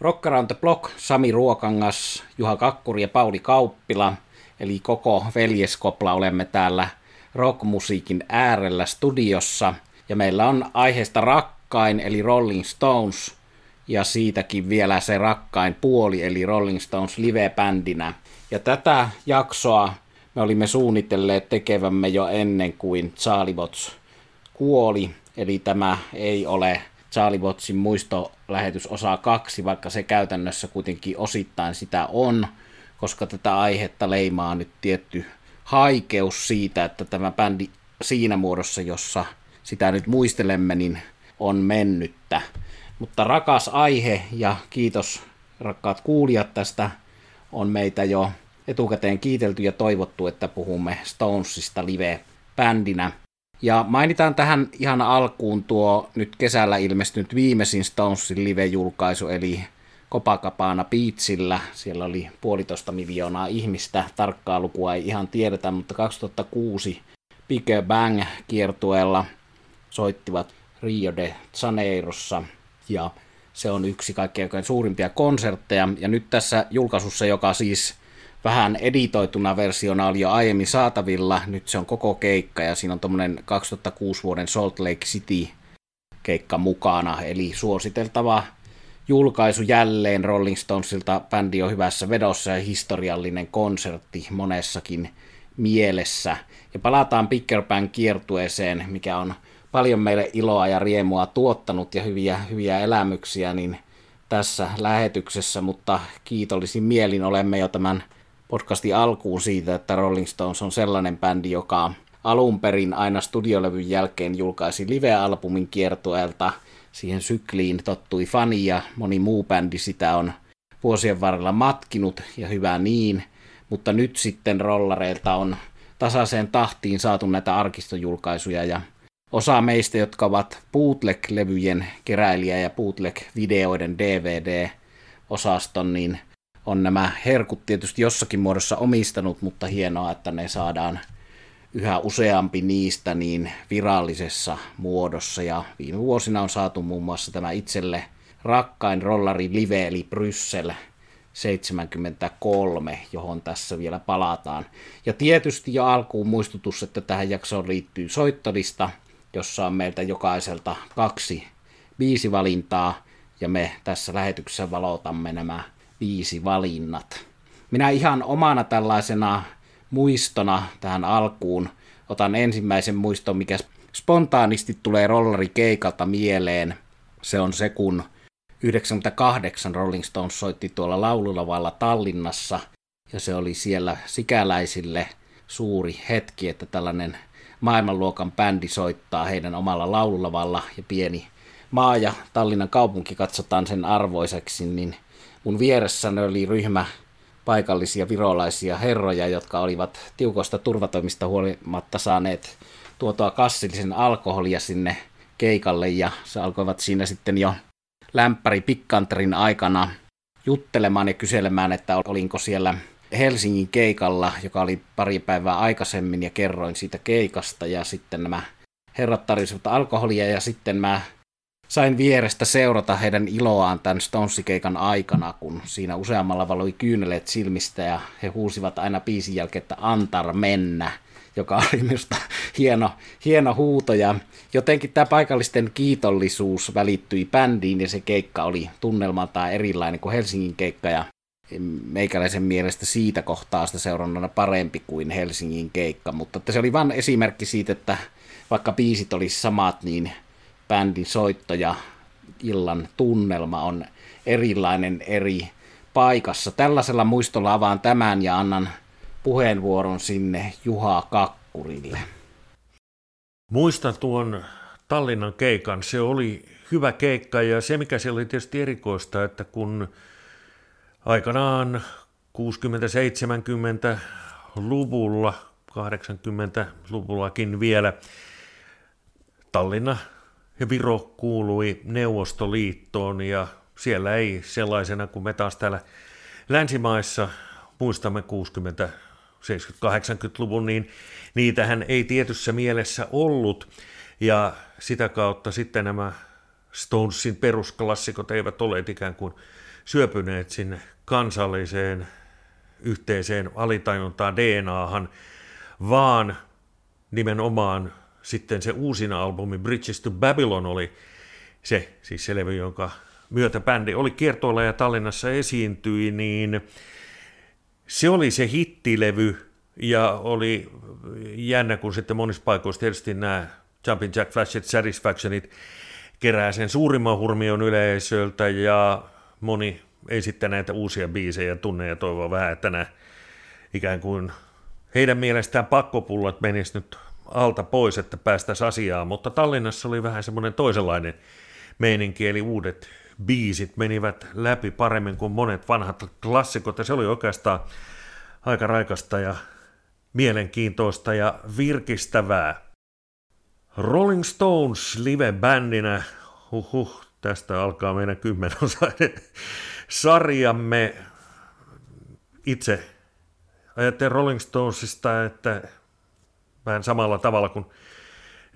Rock Around the Block, Sami Ruokangas, Juha Kakkuri ja Pauli Kauppila, eli koko veljeskopla olemme täällä rockmusiikin äärellä studiossa. Ja meillä on aiheesta rakkain, eli Rolling Stones, ja siitäkin vielä se rakkain puoli, eli Rolling Stones live-bändinä. Ja tätä jaksoa me olimme suunnitelleet tekevämme jo ennen kuin Charlie Watts kuoli, eli tämä ei ole Charlie Wattsin muistolähetys osa kaksi, vaikka se käytännössä kuitenkin osittain sitä on, koska tätä aihetta leimaa nyt tietty haikeus siitä, että tämä bändi siinä muodossa, jossa sitä nyt muistelemme, niin on mennyttä. Mutta rakas aihe ja kiitos rakkaat kuulijat tästä on meitä jo etukäteen kiitelty ja toivottu, että puhumme Stonesista live-bändinä. Ja mainitaan tähän ihan alkuun tuo nyt kesällä ilmestynyt viimeisin Stonesin live-julkaisu, eli Copacabana Beachillä. Siellä oli puolitoista miljoonaa ihmistä, tarkkaa lukua ei ihan tiedetä, mutta 2006 Big Bang kiertueella soittivat Rio de Janeirossa ja se on yksi kaikkein suurimpia konsertteja. Ja nyt tässä julkaisussa, joka siis vähän editoituna versiona oli jo aiemmin saatavilla. Nyt se on koko keikka ja siinä on tuommoinen 2006 vuoden Salt Lake City keikka mukana. Eli suositeltava julkaisu jälleen Rolling Stonesilta. Bändi on hyvässä vedossa ja historiallinen konsertti monessakin mielessä. Ja palataan Bang kiertueeseen, mikä on paljon meille iloa ja riemua tuottanut ja hyviä, hyviä elämyksiä, niin tässä lähetyksessä, mutta kiitollisin mielin olemme jo tämän podcastin alkuun siitä, että Rolling Stones on sellainen bändi, joka alun perin aina studiolevyn jälkeen julkaisi live-albumin kiertueelta. Siihen sykliin tottui fani ja moni muu bändi sitä on vuosien varrella matkinut ja hyvä niin. Mutta nyt sitten rollareilta on tasaiseen tahtiin saatu näitä arkistojulkaisuja ja osa meistä, jotka ovat bootleg-levyjen keräilijä ja bootleg-videoiden DVD-osaston, niin – on nämä herkut tietysti jossakin muodossa omistanut, mutta hienoa, että ne saadaan yhä useampi niistä niin virallisessa muodossa. Ja viime vuosina on saatu muun muassa tämä itselle rakkain rollari live, eli Bryssel 73, johon tässä vielä palataan. Ja tietysti jo alkuun muistutus, että tähän jaksoon liittyy soittolista, jossa on meiltä jokaiselta kaksi viisi valintaa, ja me tässä lähetyksessä valotamme nämä viisi valinnat. Minä ihan omana tällaisena muistona tähän alkuun otan ensimmäisen muiston, mikä spontaanisti tulee rollerikeikalta mieleen. Se on se, kun 98 Rolling Stones soitti tuolla laululavalla Tallinnassa, ja se oli siellä sikäläisille suuri hetki, että tällainen maailmanluokan bändi soittaa heidän omalla laululavalla, ja pieni maa ja Tallinnan kaupunki katsotaan sen arvoiseksi, niin Mun vieressäni oli ryhmä paikallisia virolaisia herroja, jotka olivat tiukoista turvatoimista huolimatta saaneet tuotua kassillisen alkoholia sinne keikalle ja se alkoivat siinä sitten jo lämpäri pikkanterin aikana juttelemaan ja kyselemään, että olinko siellä Helsingin keikalla, joka oli pari päivää aikaisemmin ja kerroin siitä keikasta ja sitten nämä herrat tarjosivat alkoholia ja sitten mä sain vierestä seurata heidän iloaan tämän Stonesikeikan aikana, kun siinä useammalla valoi kyyneleet silmistä ja he huusivat aina biisin jälkeen, että antar mennä, joka oli minusta hieno, hieno huuto. Ja jotenkin tämä paikallisten kiitollisuus välittyi bändiin ja se keikka oli tunnelmaltaan erilainen kuin Helsingin keikka. Ja meikäläisen mielestä siitä kohtaa sitä seurannana parempi kuin Helsingin keikka, mutta se oli vain esimerkki siitä, että vaikka biisit olisi samat, niin bändin soitto ja illan tunnelma on erilainen eri paikassa. Tällaisella muistolla avaan tämän ja annan puheenvuoron sinne Juha Kakkurille. Muistan tuon Tallinnan keikan. Se oli hyvä keikka ja se mikä siellä oli tietysti erikoista, että kun aikanaan 60-70-luvulla, 80-luvullakin vielä Tallinna ja Viro kuului Neuvostoliittoon ja siellä ei sellaisena kuin me taas täällä länsimaissa muistamme 60 70-80-luvun, niin niitähän ei tietyssä mielessä ollut. Ja sitä kautta sitten nämä Stonesin perusklassikot eivät ole ikään kuin syöpyneet sinne kansalliseen yhteiseen alitajuntaan DNAhan, vaan nimenomaan sitten se uusin albumi Bridges to Babylon oli se, siis se levy, jonka myötä bändi oli kiertoilla ja Tallinnassa esiintyi, niin se oli se hittilevy ja oli jännä, kun sitten monissa paikoissa tietysti nämä Jumpin Jack Flashet Satisfactionit kerää sen suurimman hurmion yleisöltä ja moni ei sitten näitä uusia biisejä tunne ja toivoa vähän, että nämä ikään kuin heidän mielestään pakkopullat menis nyt alta pois, että päästäisiin asiaan, mutta Tallinnassa oli vähän semmoinen toisenlainen meininki, eli uudet biisit menivät läpi paremmin kuin monet vanhat klassikot, ja se oli oikeastaan aika raikasta ja mielenkiintoista ja virkistävää. Rolling Stones live-bändinä, huhhuh, tästä alkaa meidän kymmenosainen sarjamme. Itse ajattelen Rolling Stonesista, että vähän samalla tavalla kuin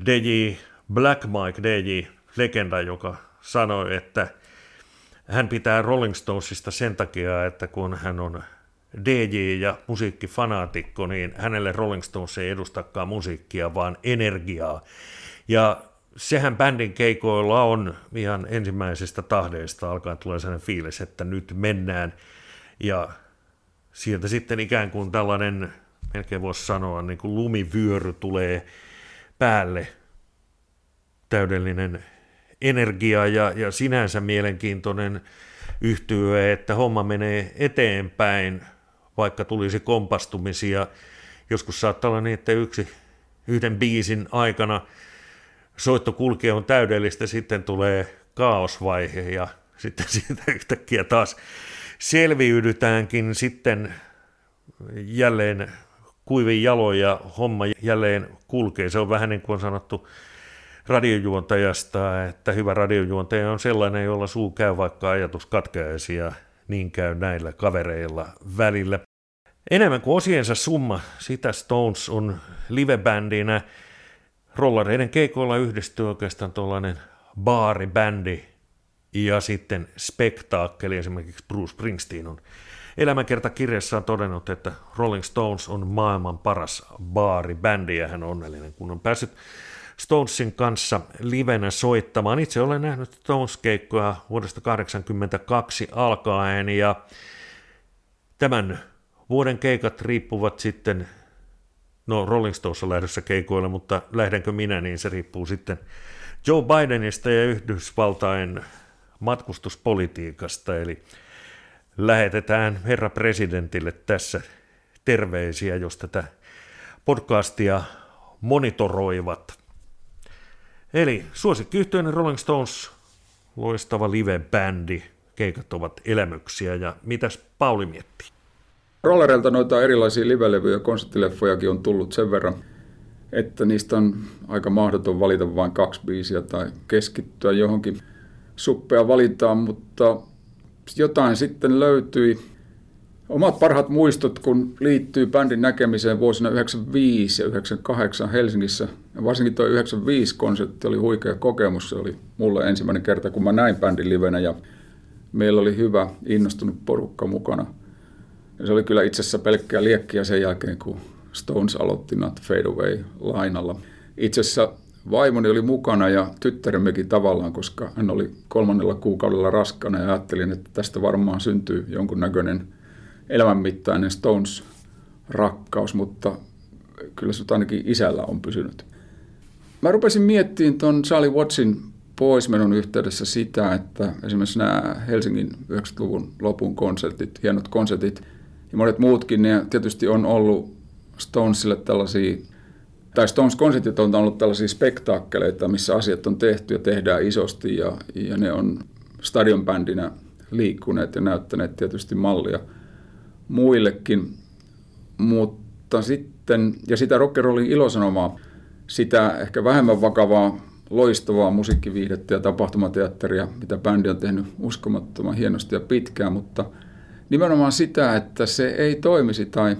DJ Black Mike, DJ legenda, joka sanoi, että hän pitää Rolling Stonesista sen takia, että kun hän on DJ ja musiikkifanaatikko, niin hänelle Rolling Stones ei edustakaan musiikkia, vaan energiaa. Ja sehän bändin keikoilla on ihan ensimmäisestä tahdeista alkaen tulee sellainen fiilis, että nyt mennään. Ja sieltä sitten ikään kuin tällainen, melkein voisi sanoa, niin kuin lumivyöry tulee päälle. Täydellinen energia ja, ja sinänsä mielenkiintoinen yhtyö, että homma menee eteenpäin, vaikka tulisi kompastumisia. Joskus saattaa olla niin, että yksi, yhden biisin aikana soitto kulkee on täydellistä, sitten tulee kaosvaihe ja sitten siitä yhtäkkiä taas selviydytäänkin sitten jälleen kuivin jaloin ja homma jälleen kulkee. Se on vähän niin kuin on sanottu radiojuontajasta, että hyvä radiojuontaja on sellainen, jolla suu käy vaikka ajatus katkeaisi ja niin käy näillä kavereilla välillä. Enemmän kuin osiensa summa, sitä Stones on livebändinä. Rollareiden keikoilla yhdistyy oikeastaan tuollainen baaribändi ja sitten spektaakkeli, esimerkiksi Bruce Springsteen on elämänkertakirjassaan todennut, että Rolling Stones on maailman paras baaribändi ja hän on onnellinen, kun on päässyt Stonesin kanssa livenä soittamaan. Itse olen nähnyt Stones-keikkoja vuodesta 1982 alkaen ja tämän vuoden keikat riippuvat sitten, no Rolling Stones on lähdössä keikoille, mutta lähdenkö minä, niin se riippuu sitten Joe Bidenista ja Yhdysvaltain matkustuspolitiikasta, eli lähetetään herra presidentille tässä terveisiä, jos tätä podcastia monitoroivat. Eli suosikkiyhtiöinen Rolling Stones, loistava live-bändi, keikat ovat elämyksiä ja mitäs Pauli miettii? Rollereilta noita erilaisia livelevyjä, konserttileffojakin on tullut sen verran, että niistä on aika mahdoton valita vain kaksi biisiä tai keskittyä johonkin suppea valintaan, mutta jotain sitten löytyi. Omat parhaat muistot, kun liittyy bändin näkemiseen vuosina 95 ja 98 Helsingissä, ja varsinkin tuo 95 konsertti oli huikea kokemus. Se oli mulle ensimmäinen kerta, kun mä näin bändin livenä ja meillä oli hyvä, innostunut porukka mukana. Ja se oli kyllä itse asiassa pelkkää liekkiä sen jälkeen, kun Stones aloitti Not Fade Away lainalla. Itse asiassa vaimoni oli mukana ja tyttäremmekin tavallaan, koska hän oli kolmannella kuukaudella raskana ja ajattelin, että tästä varmaan syntyy jonkunnäköinen elämänmittainen Stones-rakkaus, mutta kyllä se ainakin isällä on pysynyt. Mä rupesin miettimään tuon Charlie Wattsin poismenon yhteydessä sitä, että esimerkiksi nämä Helsingin 90-luvun lopun konsertit, hienot konsertit ja monet muutkin, ne tietysti on ollut Stonesille tällaisia tai Stones-konsertit on ollut tällaisia spektaakkeleita, missä asiat on tehty ja tehdään isosti ja, ja ne on stadionbändinä liikkuneet ja näyttäneet tietysti mallia muillekin. Mutta sitten, ja sitä rock'n'rollin ilosanomaa, sitä ehkä vähemmän vakavaa, loistavaa musiikkiviihdettä ja tapahtumateatteria, mitä bändi on tehnyt uskomattoman hienosti ja pitkään, mutta nimenomaan sitä, että se ei toimisi tai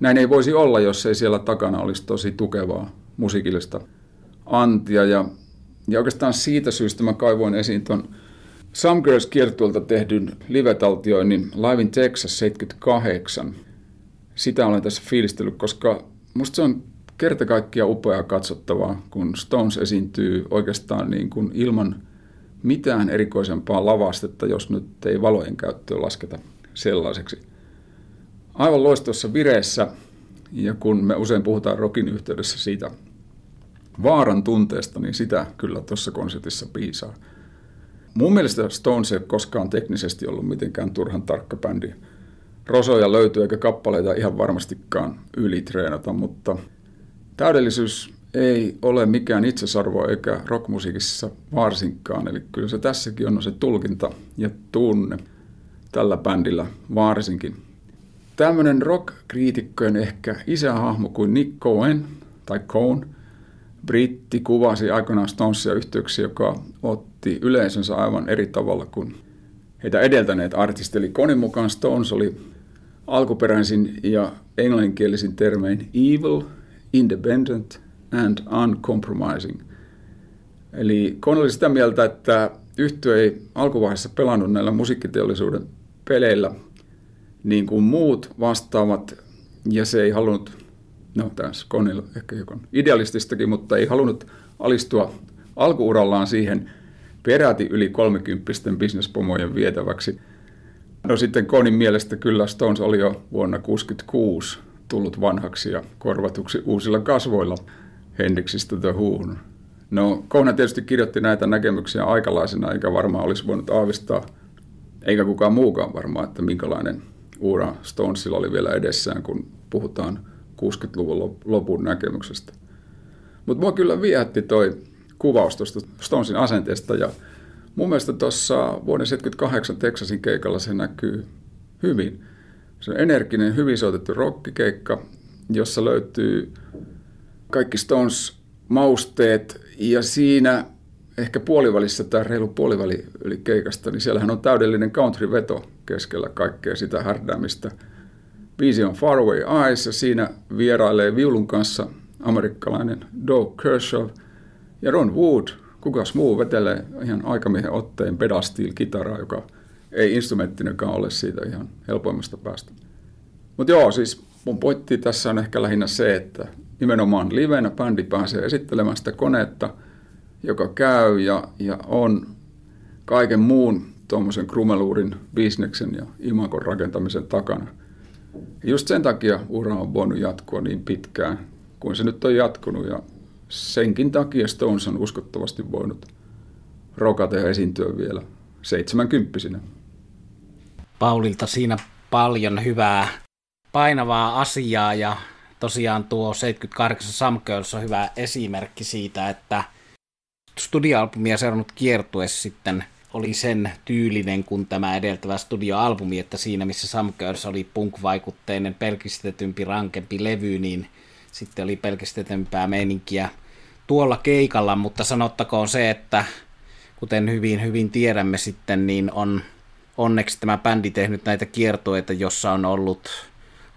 näin ei voisi olla, jos ei siellä takana olisi tosi tukevaa musiikillista antia. Ja, Ja oikeastaan siitä syystä mä kaivoin esiin ton Some Girls kiertuolta tehdyn live-taltioinnin Live in Texas 78. Sitä olen tässä fiilistellyt, koska musta se on kerta kaikkiaan upeaa katsottavaa, kun Stones esiintyy oikeastaan niin kuin ilman mitään erikoisempaa lavastetta, jos nyt ei valojen käyttöä lasketa sellaiseksi. Aivan loistossa vireessä, ja kun me usein puhutaan rokin yhteydessä siitä vaaran tunteesta, niin sitä kyllä tuossa konsertissa piisaa. Mun mielestä Stones ei ole koskaan teknisesti ollut mitenkään turhan tarkka bändi. Rosoja löytyy eikä kappaleita ihan varmastikaan ylitreenata, mutta täydellisyys ei ole mikään itsesarvo eikä rockmusiikissa varsinkaan. Eli kyllä se tässäkin on se tulkinta ja tunne tällä bändillä varsinkin. Tämmöinen rock-kriitikkojen ehkä isähahmo kuin Nick Cohen tai Cohen, britti, kuvasi aikoinaan Stonesia yhteyksiä, joka otti yleisönsä aivan eri tavalla kuin heitä edeltäneet artistit. Eli Conin mukaan Stones oli alkuperäisin ja englanninkielisin termein evil, independent and uncompromising. Eli Con oli sitä mieltä, että yhtiö ei alkuvaiheessa pelannut näillä musiikkiteollisuuden peleillä niin kuin muut vastaavat, ja se ei halunnut, no tässä Conilla ehkä hiukan idealististakin, mutta ei halunnut alistua alkuurallaan siihen peräti yli 30 bisnespomojen vietäväksi. No sitten Konin mielestä kyllä Stones oli jo vuonna 1966 tullut vanhaksi ja korvatuksi uusilla kasvoilla Hendriksistä The Whoon. No, Kouna tietysti kirjoitti näitä näkemyksiä aikalaisena, eikä varmaan olisi voinut aavistaa, eikä kukaan muukaan varmaan, että minkälainen ura Stonesilla oli vielä edessään, kun puhutaan 60-luvun lopun näkemyksestä. Mutta mua kyllä viehätti toi kuvaus tuosta Stonesin asenteesta ja mun mielestä tuossa vuoden 78 Texasin keikalla se näkyy hyvin. Se on energinen, hyvin soitettu rockikeikka, jossa löytyy kaikki Stones mausteet ja siinä ehkä puolivälissä tai reilu puoliväli yli keikasta, niin siellähän on täydellinen country-veto keskellä kaikkea sitä härdäämistä. Biisi on Faraway Eyes ja siinä vierailee viulun kanssa amerikkalainen Doug Kershaw ja Ron Wood, kukas muu vetelee ihan aikamiehen otteen pedastil kitaraa, joka ei instrumenttinakaan ole siitä ihan helpoimmasta päästä. Mutta joo, siis mun pointti tässä on ehkä lähinnä se, että nimenomaan livenä bändi pääsee esittelemään sitä konetta, joka käy ja, ja on kaiken muun tuommoisen krumeluurin bisneksen ja imakon rakentamisen takana. Ja just sen takia ura on voinut jatkua niin pitkään kuin se nyt on jatkunut ja senkin takia Stones on uskottavasti voinut rokata ja esiintyä vielä seitsemänkymppisinä. Paulilta siinä paljon hyvää painavaa asiaa ja tosiaan tuo 78 Some Girls on hyvä esimerkki siitä, että studioalbumia seurannut kiertuessa sitten oli sen tyylinen kuin tämä edeltävä studioalbumi, että siinä missä Girls oli punk-vaikutteinen, pelkistetympi, rankempi levy, niin sitten oli pelkistetympää meininkiä tuolla keikalla, mutta sanottakoon se, että kuten hyvin hyvin tiedämme sitten, niin on onneksi tämä bändi tehnyt näitä kiertoita, jossa on ollut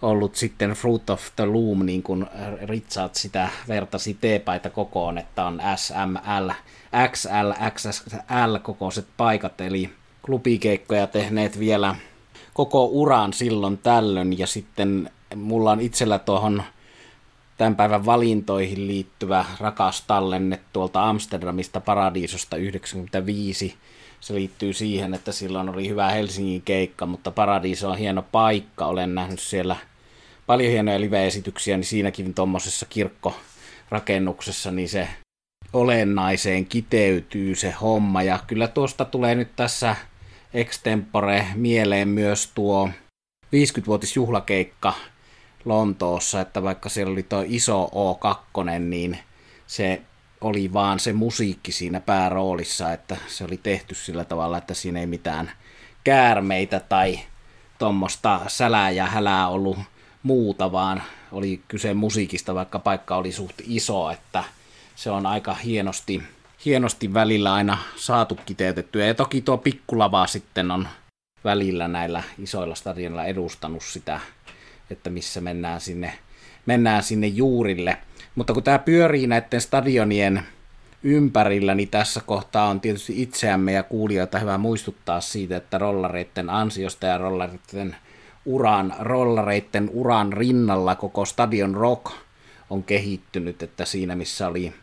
ollut sitten Fruit of the Loom, niin kuin Richard sitä vertasi teepaita kokoon, että on SML, XL, XSL kokoiset paikat, eli klubikeikkoja tehneet vielä koko uran silloin tällöin, ja sitten mulla on itsellä tuohon tämän päivän valintoihin liittyvä rakas tallenne tuolta Amsterdamista Paradiisosta 95. Se liittyy siihen, että silloin oli hyvä Helsingin keikka, mutta Paradiiso on hieno paikka. Olen nähnyt siellä paljon hienoja live-esityksiä, niin siinäkin tuommoisessa kirkkorakennuksessa niin se olennaiseen kiteytyy se homma. Ja kyllä tuosta tulee nyt tässä extempore mieleen myös tuo 50-vuotisjuhlakeikka Lontoossa, että vaikka siellä oli tuo iso O2, niin se oli vaan se musiikki siinä pääroolissa, että se oli tehty sillä tavalla, että siinä ei mitään käärmeitä tai tuommoista sälää ja hälää ollut muuta, vaan oli kyse musiikista, vaikka paikka oli suht iso, että se on aika hienosti, hienosti välillä aina saatu kiteytettyä. Ja toki tuo pikkulava sitten on välillä näillä isoilla stadionilla edustanut sitä, että missä mennään sinne, mennään sinne juurille. Mutta kun tämä pyörii näiden stadionien ympärillä, niin tässä kohtaa on tietysti itseämme ja kuulijoita hyvä muistuttaa siitä, että rollareiden ansiosta ja rollareiden uran, rollareiden uran rinnalla koko Stadion Rock on kehittynyt, että siinä missä oli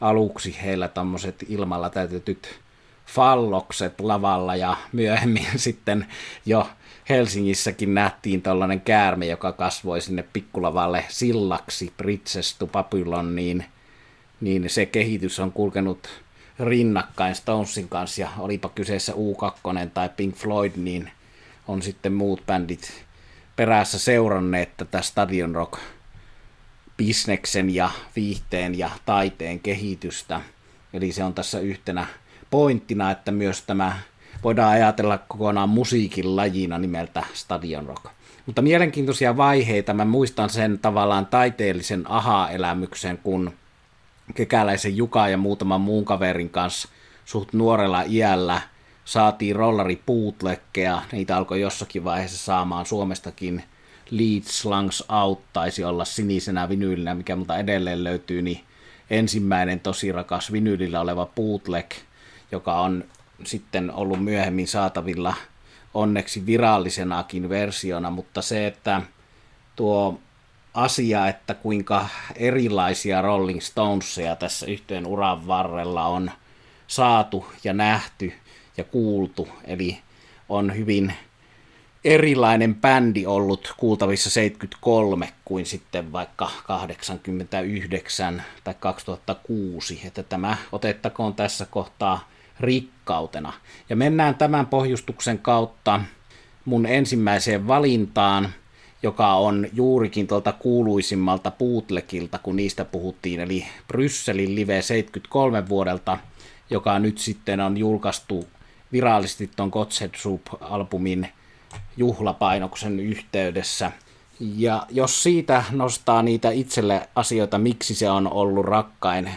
aluksi heillä tämmöiset ilmalla täytetyt fallokset lavalla ja myöhemmin sitten jo Helsingissäkin nähtiin tällainen käärme, joka kasvoi sinne pikkulavalle sillaksi Bridges to Babylon, niin, niin se kehitys on kulkenut rinnakkain Stonesin kanssa, ja olipa kyseessä U2 tai Pink Floyd, niin on sitten muut bändit perässä seuranneet tätä Stadion Rock bisneksen ja viihteen ja taiteen kehitystä. Eli se on tässä yhtenä pointtina, että myös tämä voidaan ajatella kokonaan musiikin lajina nimeltä Stadion Rock. Mutta mielenkiintoisia vaiheita, mä muistan sen tavallaan taiteellisen aha-elämyksen, kun Kekäläisen Juka ja muutaman muun kaverin kanssa suht nuorella iällä saatiin rollari niitä alkoi jossakin vaiheessa saamaan Suomestakin Lead Slungs Out taisi olla sinisenä vinyylinä, mikä multa edelleen löytyy, niin ensimmäinen tosi rakas vinyylillä oleva bootleg, joka on sitten ollut myöhemmin saatavilla onneksi virallisenakin versiona, mutta se, että tuo asia, että kuinka erilaisia Rolling Stonesia tässä yhteen uran varrella on saatu ja nähty ja kuultu, eli on hyvin erilainen bändi ollut kuultavissa 73 kuin sitten vaikka 89 tai 2006, että tämä otettakoon tässä kohtaa rikkautena. Ja mennään tämän pohjustuksen kautta mun ensimmäiseen valintaan, joka on juurikin tuolta kuuluisimmalta Bootlegilta, kun niistä puhuttiin, eli Brysselin Live 73 vuodelta, joka nyt sitten on julkaistu virallisesti tuon Godset Soup-albumin juhlapainoksen yhteydessä. Ja jos siitä nostaa niitä itselle asioita, miksi se on ollut rakkain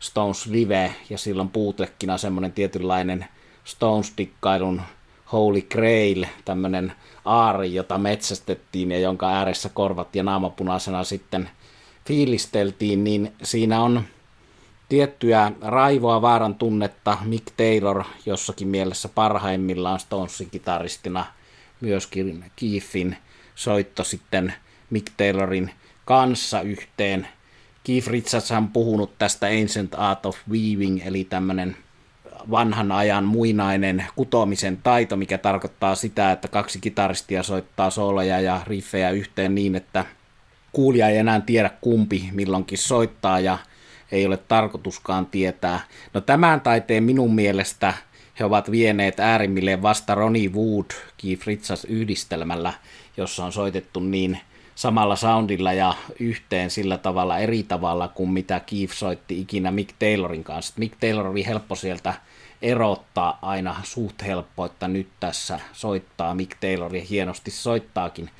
Stones Live, ja silloin puutekkina semmoinen tietynlainen Stones-dikkailun Holy Grail, tämmöinen aari, jota metsästettiin ja jonka ääressä korvat ja naamapunaisena sitten fiilisteltiin, niin siinä on tiettyä raivoa vaaran tunnetta. Mick Taylor jossakin mielessä parhaimmillaan Stonesin kitaristina – myöskin Keithin soitto sitten Mick Taylorin kanssa yhteen. Keith Richards on puhunut tästä Ancient Art of Weaving, eli tämmöinen vanhan ajan muinainen kutomisen taito, mikä tarkoittaa sitä, että kaksi kitaristia soittaa sooloja ja riffejä yhteen niin, että kuulija ei enää tiedä kumpi milloinkin soittaa ja ei ole tarkoituskaan tietää. No tämän taiteen minun mielestä he ovat vieneet äärimmilleen vasta Ronnie Wood Keith Richards yhdistelmällä, jossa on soitettu niin samalla soundilla ja yhteen sillä tavalla eri tavalla kuin mitä Keith soitti ikinä Mick Taylorin kanssa. Mick Taylor oli helppo sieltä erottaa aina suht helppo, että nyt tässä soittaa Mick Taylor ja hienosti soittaakin.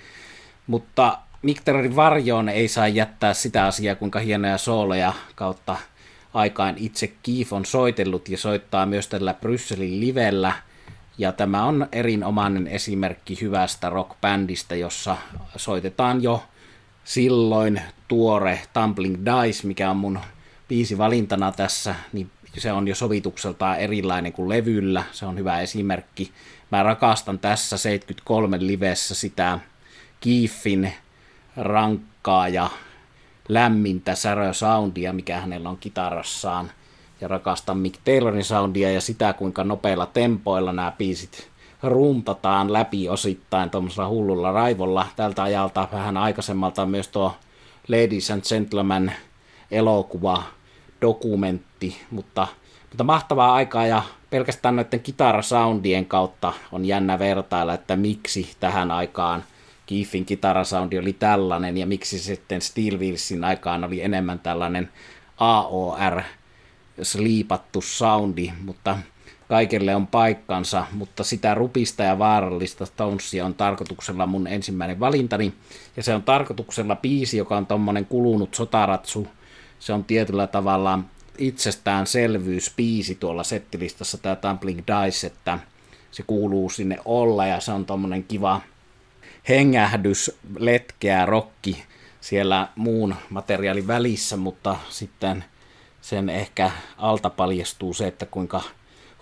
Mutta Mick Taylorin varjoon ei saa jättää sitä asiaa, kuinka hienoja sooloja kautta aikaan itse Keith on soitellut ja soittaa myös tällä Brysselin livellä. Ja tämä on erinomainen esimerkki hyvästä rockbändistä, jossa soitetaan jo silloin tuore Tumbling Dice, mikä on mun biisi valintana tässä, niin se on jo sovitukseltaan erilainen kuin levyllä. Se on hyvä esimerkki. Mä rakastan tässä 73 livessä sitä Keithin rankkaa ja lämmintä särö-soundia, mikä hänellä on kitarassaan, ja rakastan Mick Taylorin soundia ja sitä, kuinka nopeilla tempoilla nämä biisit runtataan läpi osittain tuommoisella hullulla raivolla. Tältä ajalta vähän aikaisemmalta myös tuo Ladies and Gentlemen elokuva, dokumentti, mutta, mutta mahtavaa aikaa ja pelkästään noiden kitarasoundien kautta on jännä vertailla, että miksi tähän aikaan Keithin kitarasoundi oli tällainen ja miksi sitten Steel Wheelsin aikaan oli enemmän tällainen AOR sliipattu soundi, mutta kaikelle on paikkansa, mutta sitä rupista ja vaarallista Stonesia on tarkoituksella mun ensimmäinen valintani, ja se on tarkoituksella biisi, joka on tommonen kulunut sotaratsu, se on tietyllä tavalla itsestäänselvyys biisi tuolla settilistassa, tämä Tumbling Dice, että se kuuluu sinne olla, ja se on tommonen kiva hengähdys, letkeä, rokki siellä muun materiaalin välissä, mutta sitten sen ehkä alta paljastuu se, että kuinka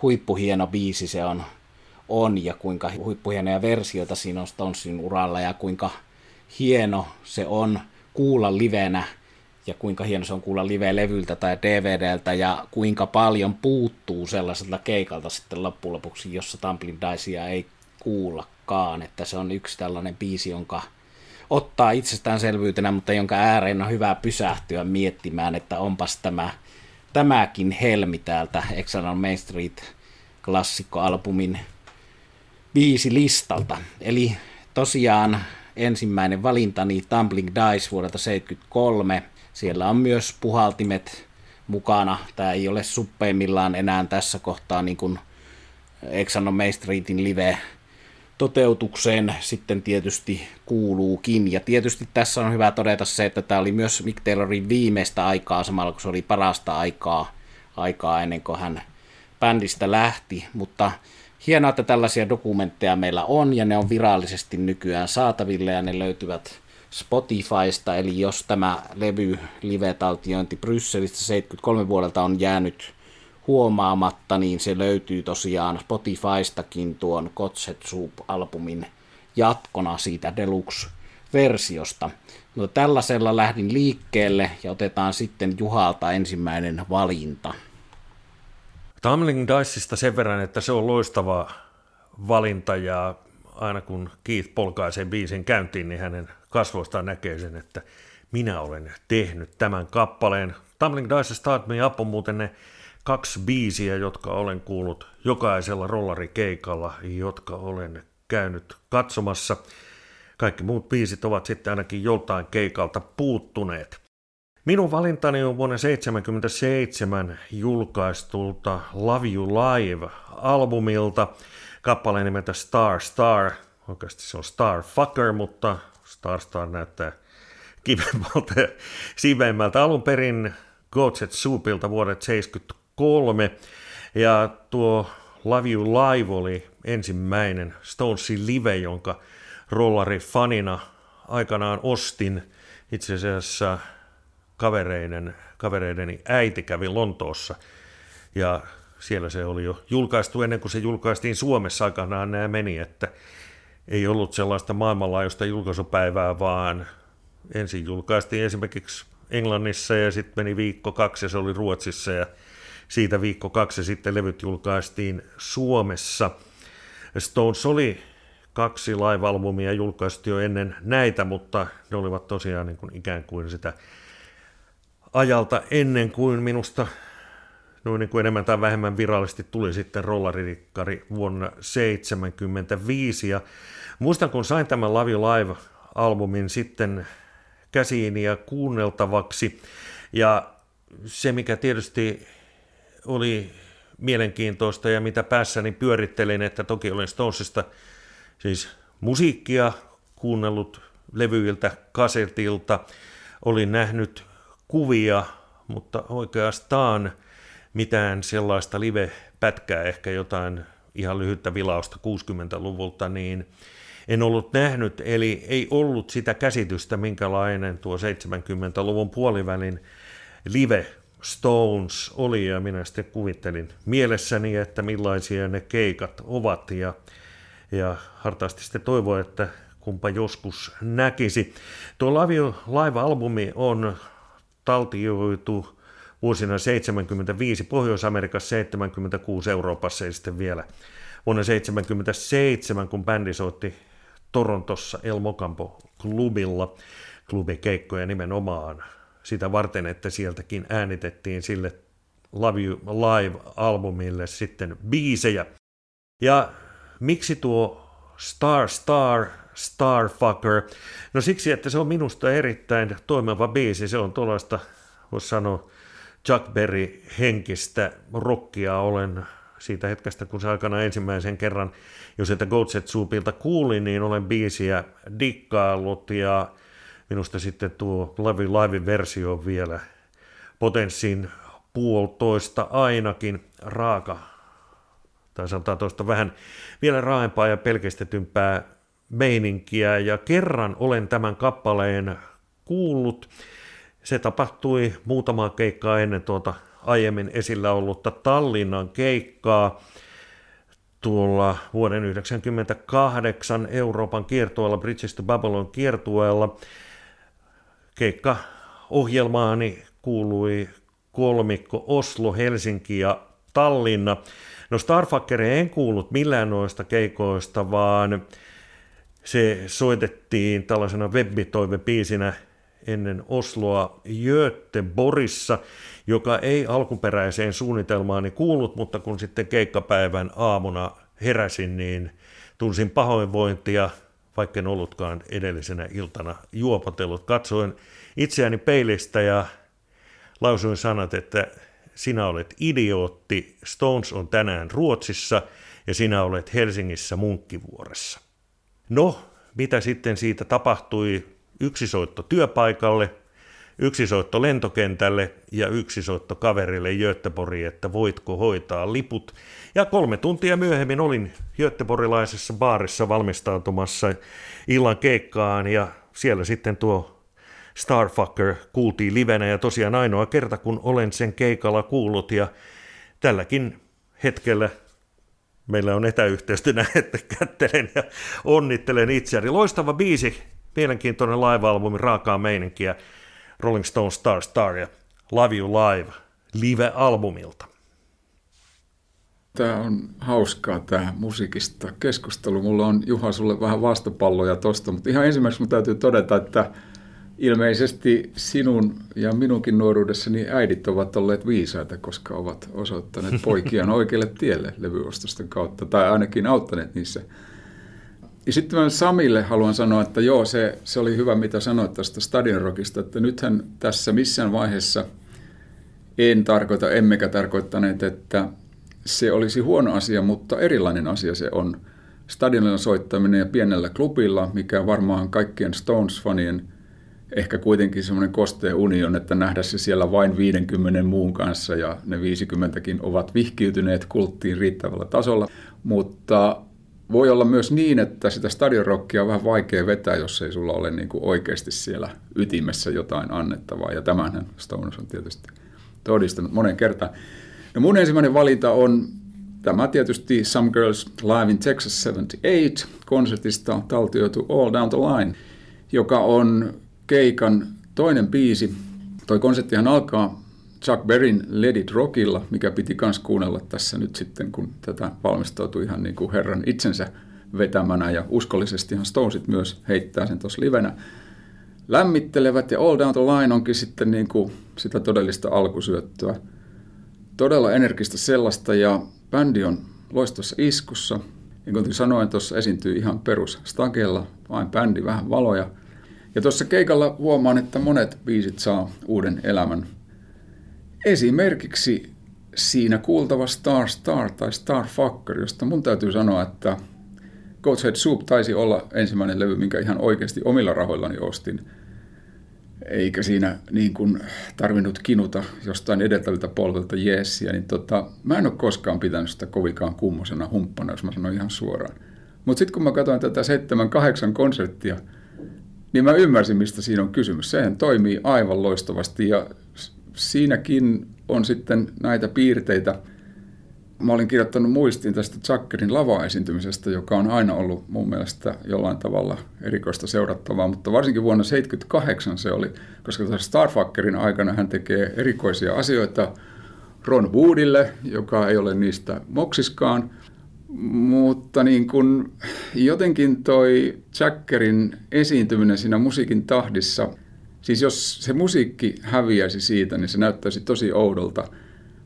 huippuhieno biisi se on, on ja kuinka huippuhienoja versioita siinä on Stonesin uralla ja kuinka hieno se on kuulla livenä ja kuinka hieno se on kuulla live-levyltä tai DVDltä ja kuinka paljon puuttuu sellaiselta keikalta sitten loppujen lopuksi, jossa Tumbling Dicea ei kuullakaan, että se on yksi tällainen biisi, jonka ottaa itsestäänselvyytenä, mutta jonka ääreen on hyvä pysähtyä miettimään, että onpas tämä, tämäkin helmi täältä Exxon Main Street klassikkoalbumin viisi listalta. Eli tosiaan ensimmäinen valintani Tumbling Dice vuodelta 73. Siellä on myös puhaltimet mukana. Tämä ei ole suppeimmillaan enää tässä kohtaa niin kuin Exxon Main Streetin live toteutukseen sitten tietysti kuuluukin. Ja tietysti tässä on hyvä todeta se, että tämä oli myös Mick Taylorin viimeistä aikaa, samalla kun se oli parasta aikaa, aikaa ennen kuin hän bändistä lähti, mutta hienoa, että tällaisia dokumentteja meillä on ja ne on virallisesti nykyään saatavilla ja ne löytyvät Spotifysta, eli jos tämä levy live-taltiointi Brysselistä 73 vuodelta on jäänyt huomaamatta, niin se löytyy tosiaan Spotifystakin tuon Kotset Soup-albumin jatkona siitä Deluxe-versiosta. No, tällaisella lähdin liikkeelle ja otetaan sitten Juhalta ensimmäinen valinta. Tumbling Diceista sen verran, että se on loistava valinta ja aina kun Keith polkaisee biisin käyntiin, niin hänen kasvoistaan näkee sen, että minä olen tehnyt tämän kappaleen. Tumbling Dice Start Me Up on muuten ne kaksi biisiä, jotka olen kuullut jokaisella rollarikeikalla, jotka olen käynyt katsomassa. Kaikki muut biisit ovat sitten ainakin joltain keikalta puuttuneet. Minun valintani on vuonna 1977 julkaistulta Love You Live-albumilta kappaleen nimeltä Star Star. Oikeasti se on Star Fucker, mutta Star Star näyttää kivemmalta ja siveimmältä. Alun perin Godset Soupilta vuodet 73. Ja tuo Love You Live oli ensimmäinen Stonesin live, jonka rollari fanina aikanaan ostin. Itse asiassa kavereiden, kavereideni äiti kävi Lontoossa ja siellä se oli jo julkaistu ennen kuin se julkaistiin Suomessa aikanaan nämä meni, että ei ollut sellaista maailmanlaajuista julkaisupäivää, vaan ensin julkaistiin esimerkiksi Englannissa ja sitten meni viikko kaksi ja se oli Ruotsissa ja siitä viikko kaksi sitten levyt julkaistiin Suomessa. Stones oli kaksi live-albumia julkaistu jo ennen näitä, mutta ne olivat tosiaan niin kuin ikään kuin sitä ajalta ennen kuin minusta noin niin kuin enemmän tai vähemmän virallisesti tuli sitten rollaririkkari vuonna 1975. Ja muistan, kun sain tämän Love Live-albumin sitten käsiin ja kuunneltavaksi. Ja se, mikä tietysti oli mielenkiintoista ja mitä päässäni pyörittelin, että toki olen Stonesista siis musiikkia kuunnellut levyiltä, kasetilta, olin nähnyt kuvia, mutta oikeastaan mitään sellaista live-pätkää, ehkä jotain ihan lyhyttä vilausta 60-luvulta, niin en ollut nähnyt, eli ei ollut sitä käsitystä, minkälainen tuo 70-luvun puolivälin live Stones oli, ja minä sitten kuvittelin mielessäni, että millaisia ne keikat ovat, ja, ja hartaasti sitten toivoin, että kumpa joskus näkisi. Tuo Lavio Live-albumi on taltioitu vuosina 75 Pohjois-Amerikassa, 76 Euroopassa ja sitten vielä vuonna 77, kun bändi soitti Torontossa El Mocampo klubilla klubikeikkoja nimenomaan sitä varten, että sieltäkin äänitettiin sille Love You Live-albumille sitten biisejä. Ja miksi tuo Star Star Starfucker? No siksi, että se on minusta erittäin toimiva biisi. Se on tuollaista, voisi sanoa, Chuck Berry henkistä rockia olen siitä hetkestä, kun se aikana ensimmäisen kerran jo sieltä Goatset Soupilta kuulin, niin olen biisiä dikkaillut ja minusta sitten tuo Live Live-versio vielä potenssin puolitoista ainakin. Raaka, tai sanotaan tuosta vähän vielä raaempaa ja pelkistetympää meininkiä, ja kerran olen tämän kappaleen kuullut, se tapahtui muutamaa keikkaa ennen tuota aiemmin esillä ollutta Tallinnan keikkaa. Tuolla vuoden 1998 Euroopan kiertueella, Bridges to Babylon kiertueella. Keikka ohjelmaani kuului kolmikko Oslo, Helsinki ja Tallinna. No Starfucker en kuullut millään noista keikoista, vaan se soitettiin tällaisena webbitoivepiisinä ennen Osloa Göteborissa, joka ei alkuperäiseen suunnitelmaani kuullut, mutta kun sitten keikkapäivän aamuna heräsin, niin tunsin pahoinvointia, vaikka en ollutkaan edellisenä iltana juopotellut. Katsoin itseäni peilistä ja lausuin sanat, että sinä olet idiootti, Stones on tänään Ruotsissa ja sinä olet Helsingissä Munkkivuoressa. No, mitä sitten siitä tapahtui? Yksi soitto työpaikalle, yksi soitto lentokentälle ja yksi soitto kaverille Göteborgiin, että voitko hoitaa liput. Ja kolme tuntia myöhemmin olin Göteborgilaisessa baarissa valmistautumassa illan keikkaan ja siellä sitten tuo Starfucker kuultiin livenä ja tosiaan ainoa kerta kun olen sen keikalla kuullut ja tälläkin hetkellä meillä on etäyhteistyönä, että kättelen ja onnittelen itseäni. Loistava biisi, mielenkiintoinen live-albumi, raakaa meininkiä, Rolling Stone Star Star ja Love You Live live-albumilta. Tämä on hauskaa tämä musiikista keskustelu. Mulla on Juha sulle vähän vastapalloja tosta, mutta ihan ensimmäiseksi täytyy todeta, että ilmeisesti sinun ja minunkin nuoruudessani äidit ovat olleet viisaita, koska ovat osoittaneet poikiaan oikealle tielle levyostosten kautta, tai ainakin auttaneet niissä. Ja sitten mä Samille haluan sanoa, että joo, se, se oli hyvä, mitä sanoit tästä Stadion Rockista, että nythän tässä missään vaiheessa en tarkoita, emmekä tarkoittaneet, että se olisi huono asia, mutta erilainen asia se on. Stadionilla soittaminen ja pienellä klubilla, mikä varmaan kaikkien Stones-fanien – ehkä kuitenkin semmoinen kosteen union, että nähdä se siellä vain 50 muun kanssa ja ne 50kin ovat vihkiytyneet kulttiin riittävällä tasolla. Mutta voi olla myös niin, että sitä stadionrockia on vähän vaikea vetää, jos ei sulla ole niin kuin oikeasti siellä ytimessä jotain annettavaa. Ja tämänhän Stones on tietysti todistanut monen kertaan. No mun ensimmäinen valinta on tämä tietysti Some Girls Live in Texas 78 konsertista taltioitu All Down the Line, joka on keikan toinen biisi, toi konserttihan alkaa Chuck Berryn Let It Rockilla, mikä piti myös kuunnella tässä nyt sitten, kun tätä valmistautui ihan niin kuin herran itsensä vetämänä ja uskollisestihan Stonesit myös heittää sen tuossa livenä. Lämmittelevät ja All Down the Line onkin sitten niin kuin sitä todellista alkusyöttöä. Todella energistä sellaista ja bändi on loistossa iskussa. Niin kuin sanoin, tuossa esiintyy ihan perus stagella, vain bändi, vähän valoja – ja tuossa keikalla huomaan, että monet biisit saa uuden elämän. Esimerkiksi siinä kuultava Star Star tai Star Fucker, josta mun täytyy sanoa, että Goat's Head Soup taisi olla ensimmäinen levy, minkä ihan oikeasti omilla rahoillani ostin. Eikä siinä niin kuin tarvinnut kinuta jostain edeltäviltä polvelta jeessiä, niin tota, mä en ole koskaan pitänyt sitä kovikaan kummosena humppana, jos mä sanon ihan suoraan. Mutta sitten kun mä katsoin tätä 7-8 konserttia, niin mä ymmärsin, mistä siinä on kysymys. Sehän toimii aivan loistavasti ja siinäkin on sitten näitä piirteitä. Mä olin kirjoittanut muistiin tästä Zuckerin lava-esiintymisestä, joka on aina ollut mun mielestä jollain tavalla erikoista seurattavaa, mutta varsinkin vuonna 1978 se oli, koska Starfuckerin aikana hän tekee erikoisia asioita Ron Woodille, joka ei ole niistä moksiskaan – mutta niin kun, jotenkin toi Jackerin esiintyminen siinä musiikin tahdissa, siis jos se musiikki häviäisi siitä, niin se näyttäisi tosi oudolta.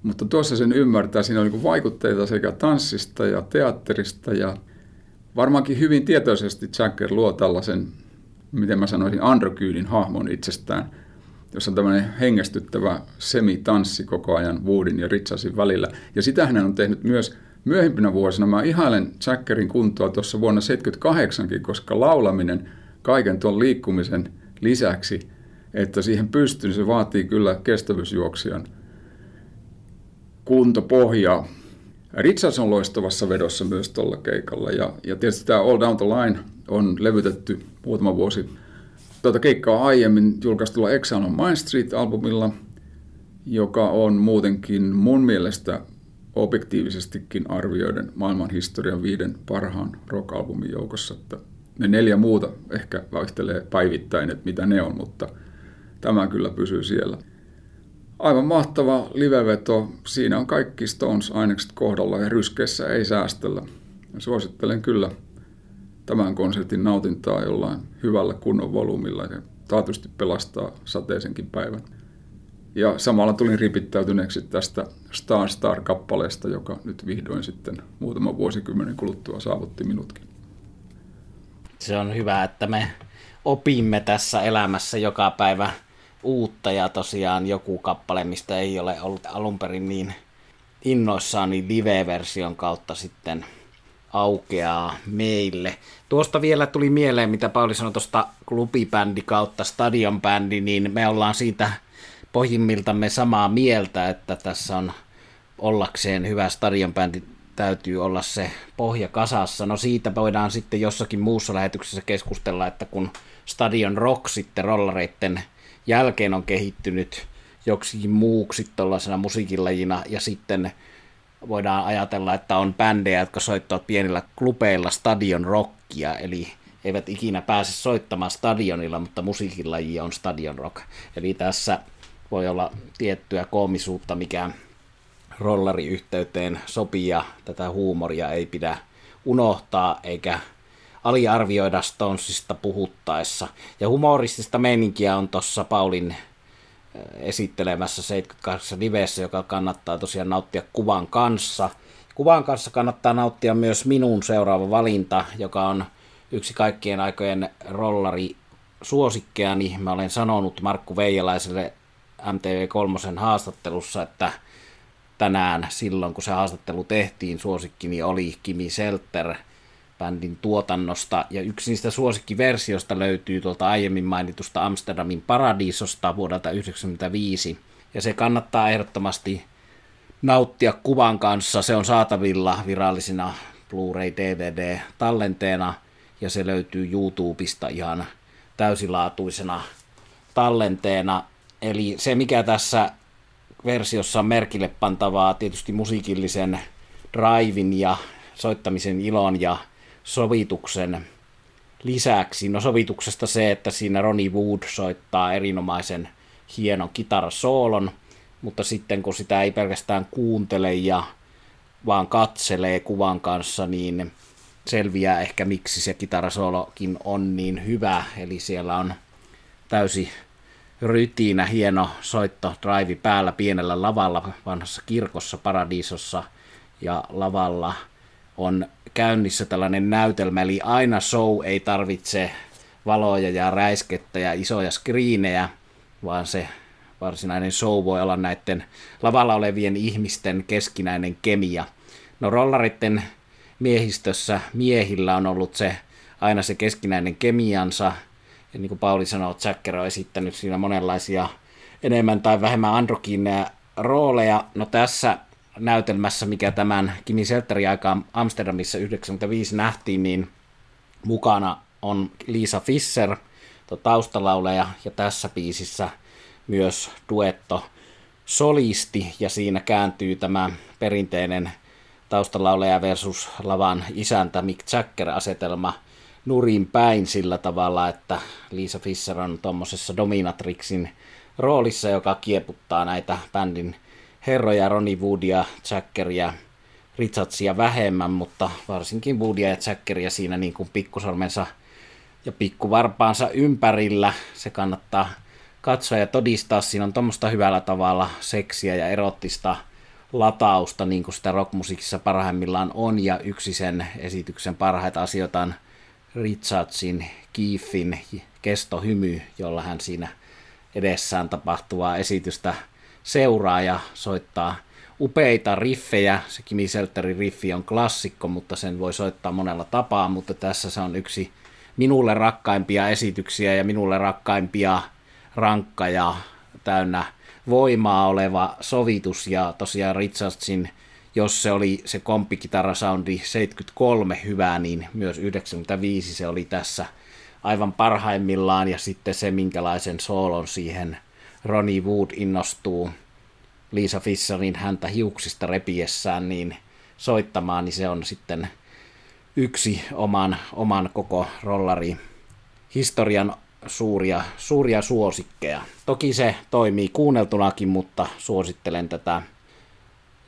Mutta tuossa sen ymmärtää, siinä on niin vaikutteita sekä tanssista ja teatterista ja varmaankin hyvin tietoisesti Jacker luo tällaisen, miten mä sanoisin, androkyydin hahmon itsestään, jossa on tämmöinen hengästyttävä semitanssi koko ajan Woodin ja Richardsin välillä. Ja sitä hän on tehnyt myös myöhempinä vuosina mä ihailen Jackerin kuntoa tuossa vuonna 78 koska laulaminen kaiken tuon liikkumisen lisäksi, että siihen pystyy, niin se vaatii kyllä kestävyysjuoksijan kuntopohjaa. Richards on loistavassa vedossa myös tuolla keikalla ja, ja tietysti tämä All Down the Line on levytetty muutama vuosi tuota keikkaa aiemmin julkaistulla Exile on Main Street-albumilla joka on muutenkin mun mielestä objektiivisestikin arvioiden maailman historian viiden parhaan rock-albumin joukossa. Että ne neljä muuta ehkä vaihtelee päivittäin, että mitä ne on, mutta tämä kyllä pysyy siellä. Aivan mahtava liveveto. Siinä on kaikki Stones-ainekset kohdalla ja ryskeessä ei säästellä. Suosittelen kyllä tämän konsertin nautintaa jollain hyvällä kunnon volyymilla ja taatusti pelastaa sateisenkin päivän. Ja samalla tulin ripittäytyneeksi tästä Star Star-kappaleesta, joka nyt vihdoin sitten muutama vuosikymmenen kuluttua saavutti minutkin. Se on hyvä, että me opimme tässä elämässä joka päivä uutta ja tosiaan joku kappale, mistä ei ole ollut alun perin niin innoissaan, niin live-version kautta sitten aukeaa meille. Tuosta vielä tuli mieleen, mitä Pauli sanoi tuosta klubibändi kautta stadionbändi, niin me ollaan siitä pohjimmiltamme samaa mieltä, että tässä on ollakseen hyvä stadionbändi täytyy olla se pohja kasassa. No siitä voidaan sitten jossakin muussa lähetyksessä keskustella, että kun Stadion Rock sitten rollareitten jälkeen on kehittynyt joksikin muuksi tuollaisena musiikilajina ja sitten voidaan ajatella, että on bändejä, jotka soittavat pienillä klubeilla stadion rockia, eli eivät ikinä pääse soittamaan stadionilla, mutta musiikilaji on stadion rock. Eli tässä voi olla tiettyä koomisuutta, mikä rollariyhteyteen sopii ja tätä huumoria ei pidä unohtaa eikä aliarvioida Stonesista puhuttaessa. Ja humoristista meininkiä on tuossa Paulin äh, esittelemässä 78 livessä, joka kannattaa tosiaan nauttia kuvan kanssa. Kuvan kanssa kannattaa nauttia myös minun seuraava valinta, joka on yksi kaikkien aikojen rollari suosikkeani. Mä olen sanonut Markku Veijalaiselle MTV3 haastattelussa, että tänään silloin, kun se haastattelu tehtiin, suosikkini oli Kimi Selter bändin tuotannosta. Ja yksi niistä suosikkiversiosta löytyy tuolta aiemmin mainitusta Amsterdamin Paradiisosta vuodelta 1995. Ja se kannattaa ehdottomasti nauttia kuvan kanssa. Se on saatavilla virallisina Blu-ray DVD-tallenteena ja se löytyy YouTubesta ihan täysilaatuisena tallenteena. Eli se, mikä tässä versiossa on merkille pantavaa, tietysti musiikillisen drivin ja soittamisen ilon ja sovituksen lisäksi. No sovituksesta se, että siinä Ronnie Wood soittaa erinomaisen hienon kitarasoolon, mutta sitten kun sitä ei pelkästään kuuntele ja vaan katselee kuvan kanssa, niin selviää ehkä miksi se kitarasoolokin on niin hyvä. Eli siellä on täysi rytiinä, hieno soitto, drive päällä pienellä lavalla vanhassa kirkossa Paradiisossa ja lavalla on käynnissä tällainen näytelmä, eli aina show ei tarvitse valoja ja räiskettä ja isoja skriinejä, vaan se varsinainen show voi olla näiden lavalla olevien ihmisten keskinäinen kemia. No rollaritten miehistössä miehillä on ollut se aina se keskinäinen kemiansa, ja niin kuin Pauli sanoi, Jacker on esittänyt siinä monenlaisia enemmän tai vähemmän androkiineja rooleja. No tässä näytelmässä, mikä tämän Kimi Selterin aikaan Amsterdamissa 95 nähtiin, niin mukana on Lisa Fischer, taustalauleja, ja tässä biisissä myös duetto solisti, ja siinä kääntyy tämä perinteinen taustalauleja versus lavan isäntä Mick Jagger-asetelma nurin päin sillä tavalla, että Lisa Fischer on tuommoisessa dominatrixin roolissa, joka kieputtaa näitä bändin herroja, Ronnie Woodia, Jackeria, Richardsia vähemmän, mutta varsinkin Woodia ja Jackeria siinä niin kuin pikkusormensa ja pikkuvarpaansa ympärillä. Se kannattaa katsoa ja todistaa. Siinä on tuommoista hyvällä tavalla seksiä ja erottista latausta, niin kuin sitä rockmusiikissa parhaimmillaan on, ja yksi sen esityksen parhaita asioita on Richardsin, Keithin kestohymy, jolla hän siinä edessään tapahtuvaa esitystä seuraa ja soittaa upeita riffejä. Se Kimi Selterin riffi on klassikko, mutta sen voi soittaa monella tapaa, mutta tässä se on yksi minulle rakkaimpia esityksiä ja minulle rakkaimpia rankka ja täynnä voimaa oleva sovitus ja tosiaan Richardsin jos se oli se komppikitara-soundi 73 hyvää, niin myös 95 se oli tässä aivan parhaimmillaan, ja sitten se, minkälaisen soolon siihen Ronnie Wood innostuu Liisa Fisserin häntä hiuksista repiessään niin soittamaan, niin se on sitten yksi oman, oman koko rollari historian suuria, suuria suosikkeja. Toki se toimii kuunneltunakin, mutta suosittelen tätä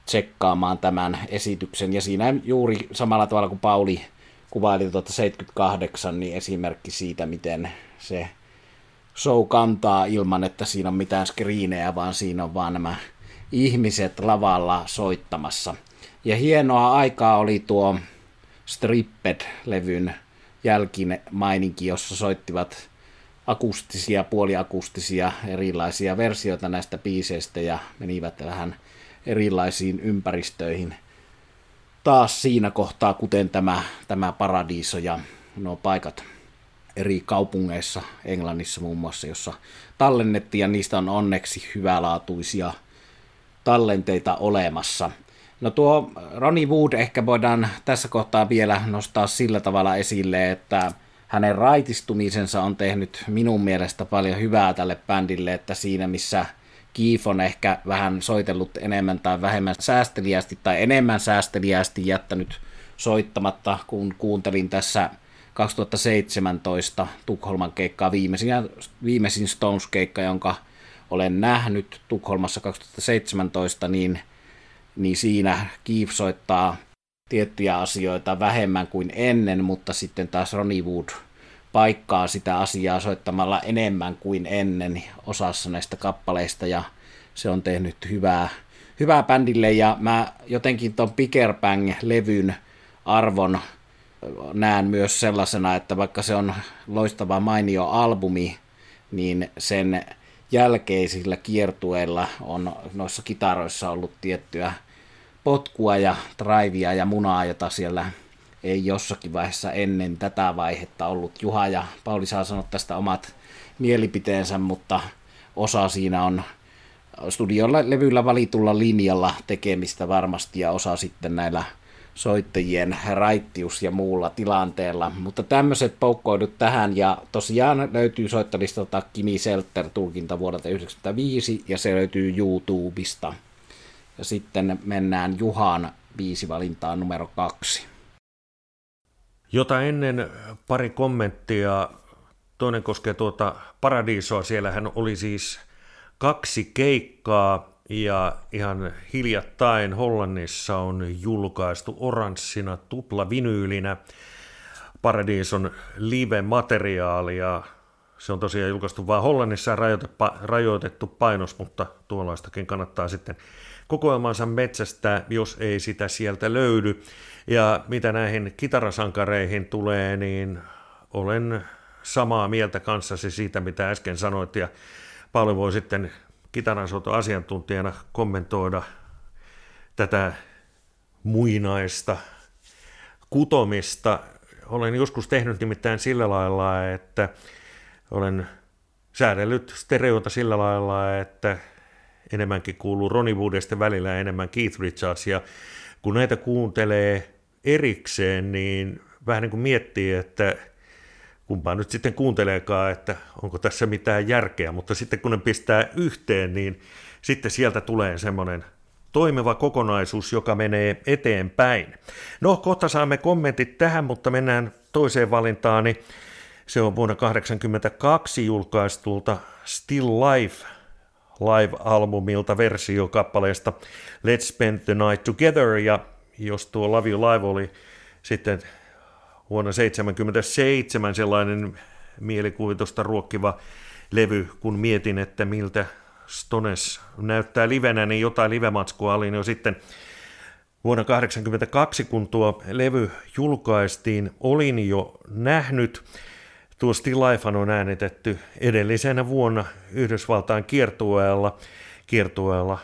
tsekkaamaan tämän esityksen. Ja siinä juuri samalla tavalla kuin Pauli kuvaili tuota 78, niin esimerkki siitä, miten se show kantaa ilman, että siinä on mitään skriinejä, vaan siinä on vaan nämä ihmiset lavalla soittamassa. Ja hienoa aikaa oli tuo Stripped-levyn jälkin maininki, jossa soittivat akustisia, puoliakustisia erilaisia versioita näistä biiseistä ja menivät vähän erilaisiin ympäristöihin taas siinä kohtaa, kuten tämä, tämä Paradiso ja nuo paikat eri kaupungeissa, Englannissa muun muassa, jossa tallennettiin ja niistä on onneksi hyvälaatuisia tallenteita olemassa. No tuo Ronnie Wood ehkä voidaan tässä kohtaa vielä nostaa sillä tavalla esille, että hänen raitistumisensa on tehnyt minun mielestä paljon hyvää tälle bändille, että siinä missä Keef on ehkä vähän soitellut enemmän tai vähemmän säästeliästi tai enemmän säästeliästi jättänyt soittamatta, kun kuuntelin tässä 2017 Tukholman keikkaa viimeisin, viimeisin Stones-keikka, jonka olen nähnyt Tukholmassa 2017, niin, niin siinä Keef soittaa tiettyjä asioita vähemmän kuin ennen, mutta sitten taas Ronnie Wood paikkaa sitä asiaa soittamalla enemmän kuin ennen osassa näistä kappaleista ja se on tehnyt hyvää, hyvää bändille ja mä jotenkin ton Picker Bang-levyn arvon näen myös sellaisena, että vaikka se on loistava mainio albumi, niin sen jälkeisillä kiertueilla on noissa kitaroissa ollut tiettyä potkua ja drivea ja munaa, jota siellä ei jossakin vaiheessa ennen tätä vaihetta ollut. Juha ja Pauli saa sanoa tästä omat mielipiteensä, mutta osa siinä on studiolla levyllä valitulla linjalla tekemistä varmasti ja osa sitten näillä soittajien raittius ja muulla tilanteella. Mutta tämmöiset poukkoidut tähän ja tosiaan löytyy soittalistalta Kimi Selter tulkinta vuodelta 1995 ja se löytyy YouTubesta. Ja sitten mennään Juhan valintaan numero kaksi. Jota ennen pari kommenttia. Toinen koskee tuota Paradiisoa. Siellähän oli siis kaksi keikkaa ja ihan hiljattain Hollannissa on julkaistu oranssina tupla-vinyylinä Paradison live-materiaalia. Se on tosiaan julkaistu vain Hollannissa rajoitettu painos, mutta tuollaistakin kannattaa sitten kokoelmansa metsästä, jos ei sitä sieltä löydy. Ja mitä näihin kitarasankareihin tulee, niin olen samaa mieltä kanssasi siitä, mitä äsken sanoit, ja Pauli voi sitten asiantuntijana kommentoida tätä muinaista kutomista. Olen joskus tehnyt nimittäin sillä lailla, että olen säädellyt stereota sillä lailla, että enemmänkin kuuluu Ronnie Woodista välillä enemmän Keith Richards, ja kun näitä kuuntelee erikseen, niin vähän niin kuin miettii, että kumpaa nyt sitten kuunteleekaan, että onko tässä mitään järkeä, mutta sitten kun ne pistää yhteen, niin sitten sieltä tulee semmoinen toimiva kokonaisuus, joka menee eteenpäin. No, kohta saamme kommentit tähän, mutta mennään toiseen valintaan, niin se on vuonna 1982 julkaistulta Still Life live-albumilta versio kappaleesta Let's Spend the Night Together, ja jos tuo Love You Live oli sitten vuonna 1977 sellainen mielikuvitusta ruokkiva levy, kun mietin, että miltä Stones näyttää livenä, niin jotain livematskua oli jo sitten vuonna 1982, kun tuo levy julkaistiin, olin jo nähnyt. Tuo Still Life on äänitetty edellisenä vuonna Yhdysvaltain kiertueella, kiertueella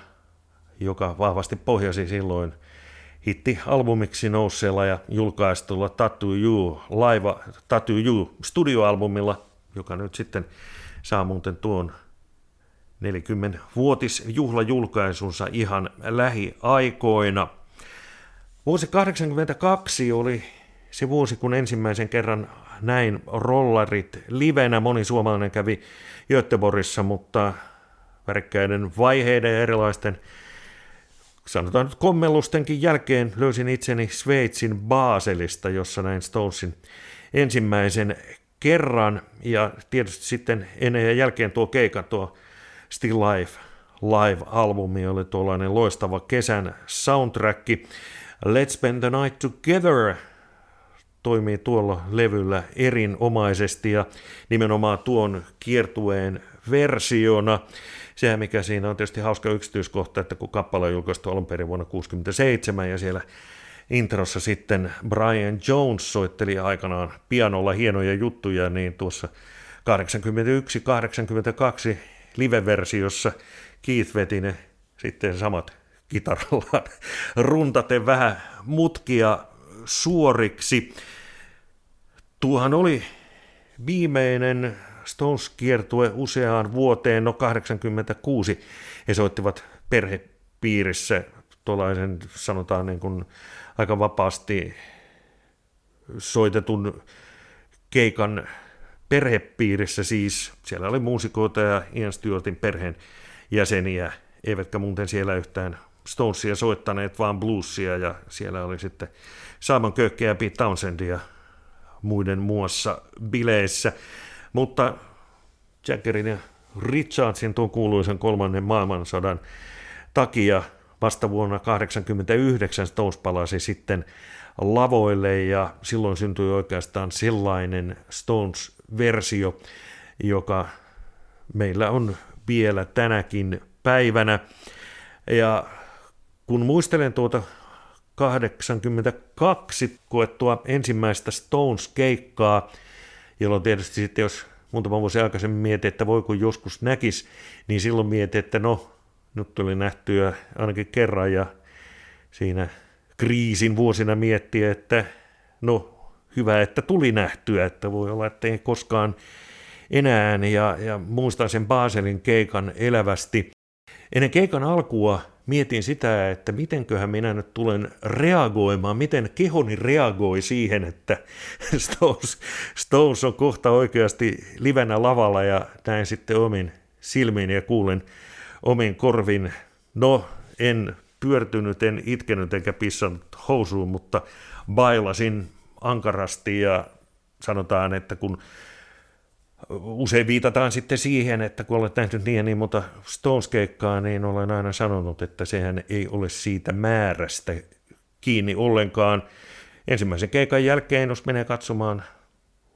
joka vahvasti pohjasi silloin hitti-albumiksi nousseella ja julkaistulla Tattoo You, live Tattoo You studioalbumilla, joka nyt sitten saa muuten tuon 40-vuotisjuhlajulkaisunsa ihan lähiaikoina. Vuosi 1982 oli se vuosi, kun ensimmäisen kerran näin rollarit livenä. Moni suomalainen kävi Göteborgissa, mutta värikkäiden vaiheiden ja erilaisten sanotaan nyt kommellustenkin jälkeen löysin itseni Sveitsin Baselista, jossa näin Stonesin ensimmäisen kerran, ja tietysti sitten ennen ja jälkeen tuo keikan, tuo Still Life live-albumi oli tuollainen loistava kesän soundtrack. Let's Spend the Night Together toimii tuolla levyllä erinomaisesti ja nimenomaan tuon kiertueen versiona. Sehän mikä siinä on tietysti hauska yksityiskohta, että kun kappale on julkaistu alun perin vuonna 1967 ja siellä introssa sitten Brian Jones soitteli aikanaan pianolla hienoja juttuja, niin tuossa 81-82 live-versiossa Keith veti ne sitten samat kitarallaan runtaten vähän mutkia suoriksi. Tuohan oli viimeinen Stones-kiertue useaan vuoteen, no 86. He soittivat perhepiirissä tuollaisen, sanotaan niin kuin aika vapaasti soitetun keikan perhepiirissä siis. Siellä oli muusikoita ja Ian Stewartin perheen jäseniä, eivätkä muuten siellä yhtään Stonesia soittaneet, vaan bluesia, ja siellä oli sitten Simon Kökkeä ja Pete Townsendia muiden muassa bileissä. Mutta Jaggerin ja Richardsin tuon kuuluisen kolmannen maailmansodan takia vasta vuonna 1989 Stones palasi sitten lavoille ja silloin syntyi oikeastaan sellainen Stones-versio, joka meillä on vielä tänäkin päivänä. Ja kun muistelen tuota 82 koettua ensimmäistä Stones-keikkaa, jolloin tietysti sitten jos muutama vuosi aikaisemmin mietin, että voi kun joskus näkis, niin silloin mietin, että no, nyt tuli nähtyä ainakin kerran ja siinä kriisin vuosina miettiä, että no hyvä, että tuli nähtyä, että voi olla, että ei koskaan enää ja, ja muistan sen Baselin keikan elävästi. Ennen keikan alkua mietin sitä, että mitenköhän minä nyt tulen reagoimaan, miten kehoni reagoi siihen, että Stones, Stones on kohta oikeasti livenä lavalla ja näin sitten omin silmiin ja kuulen omin korvin. No, en pyörtynyt, en itkenyt enkä pissannut housuun, mutta bailasin ankarasti ja sanotaan, että kun usein viitataan sitten siihen, että kun olet nähnyt niin ja niin monta Stones-keikkaa, niin olen aina sanonut, että sehän ei ole siitä määrästä kiinni ollenkaan. Ensimmäisen keikan jälkeen, jos menee katsomaan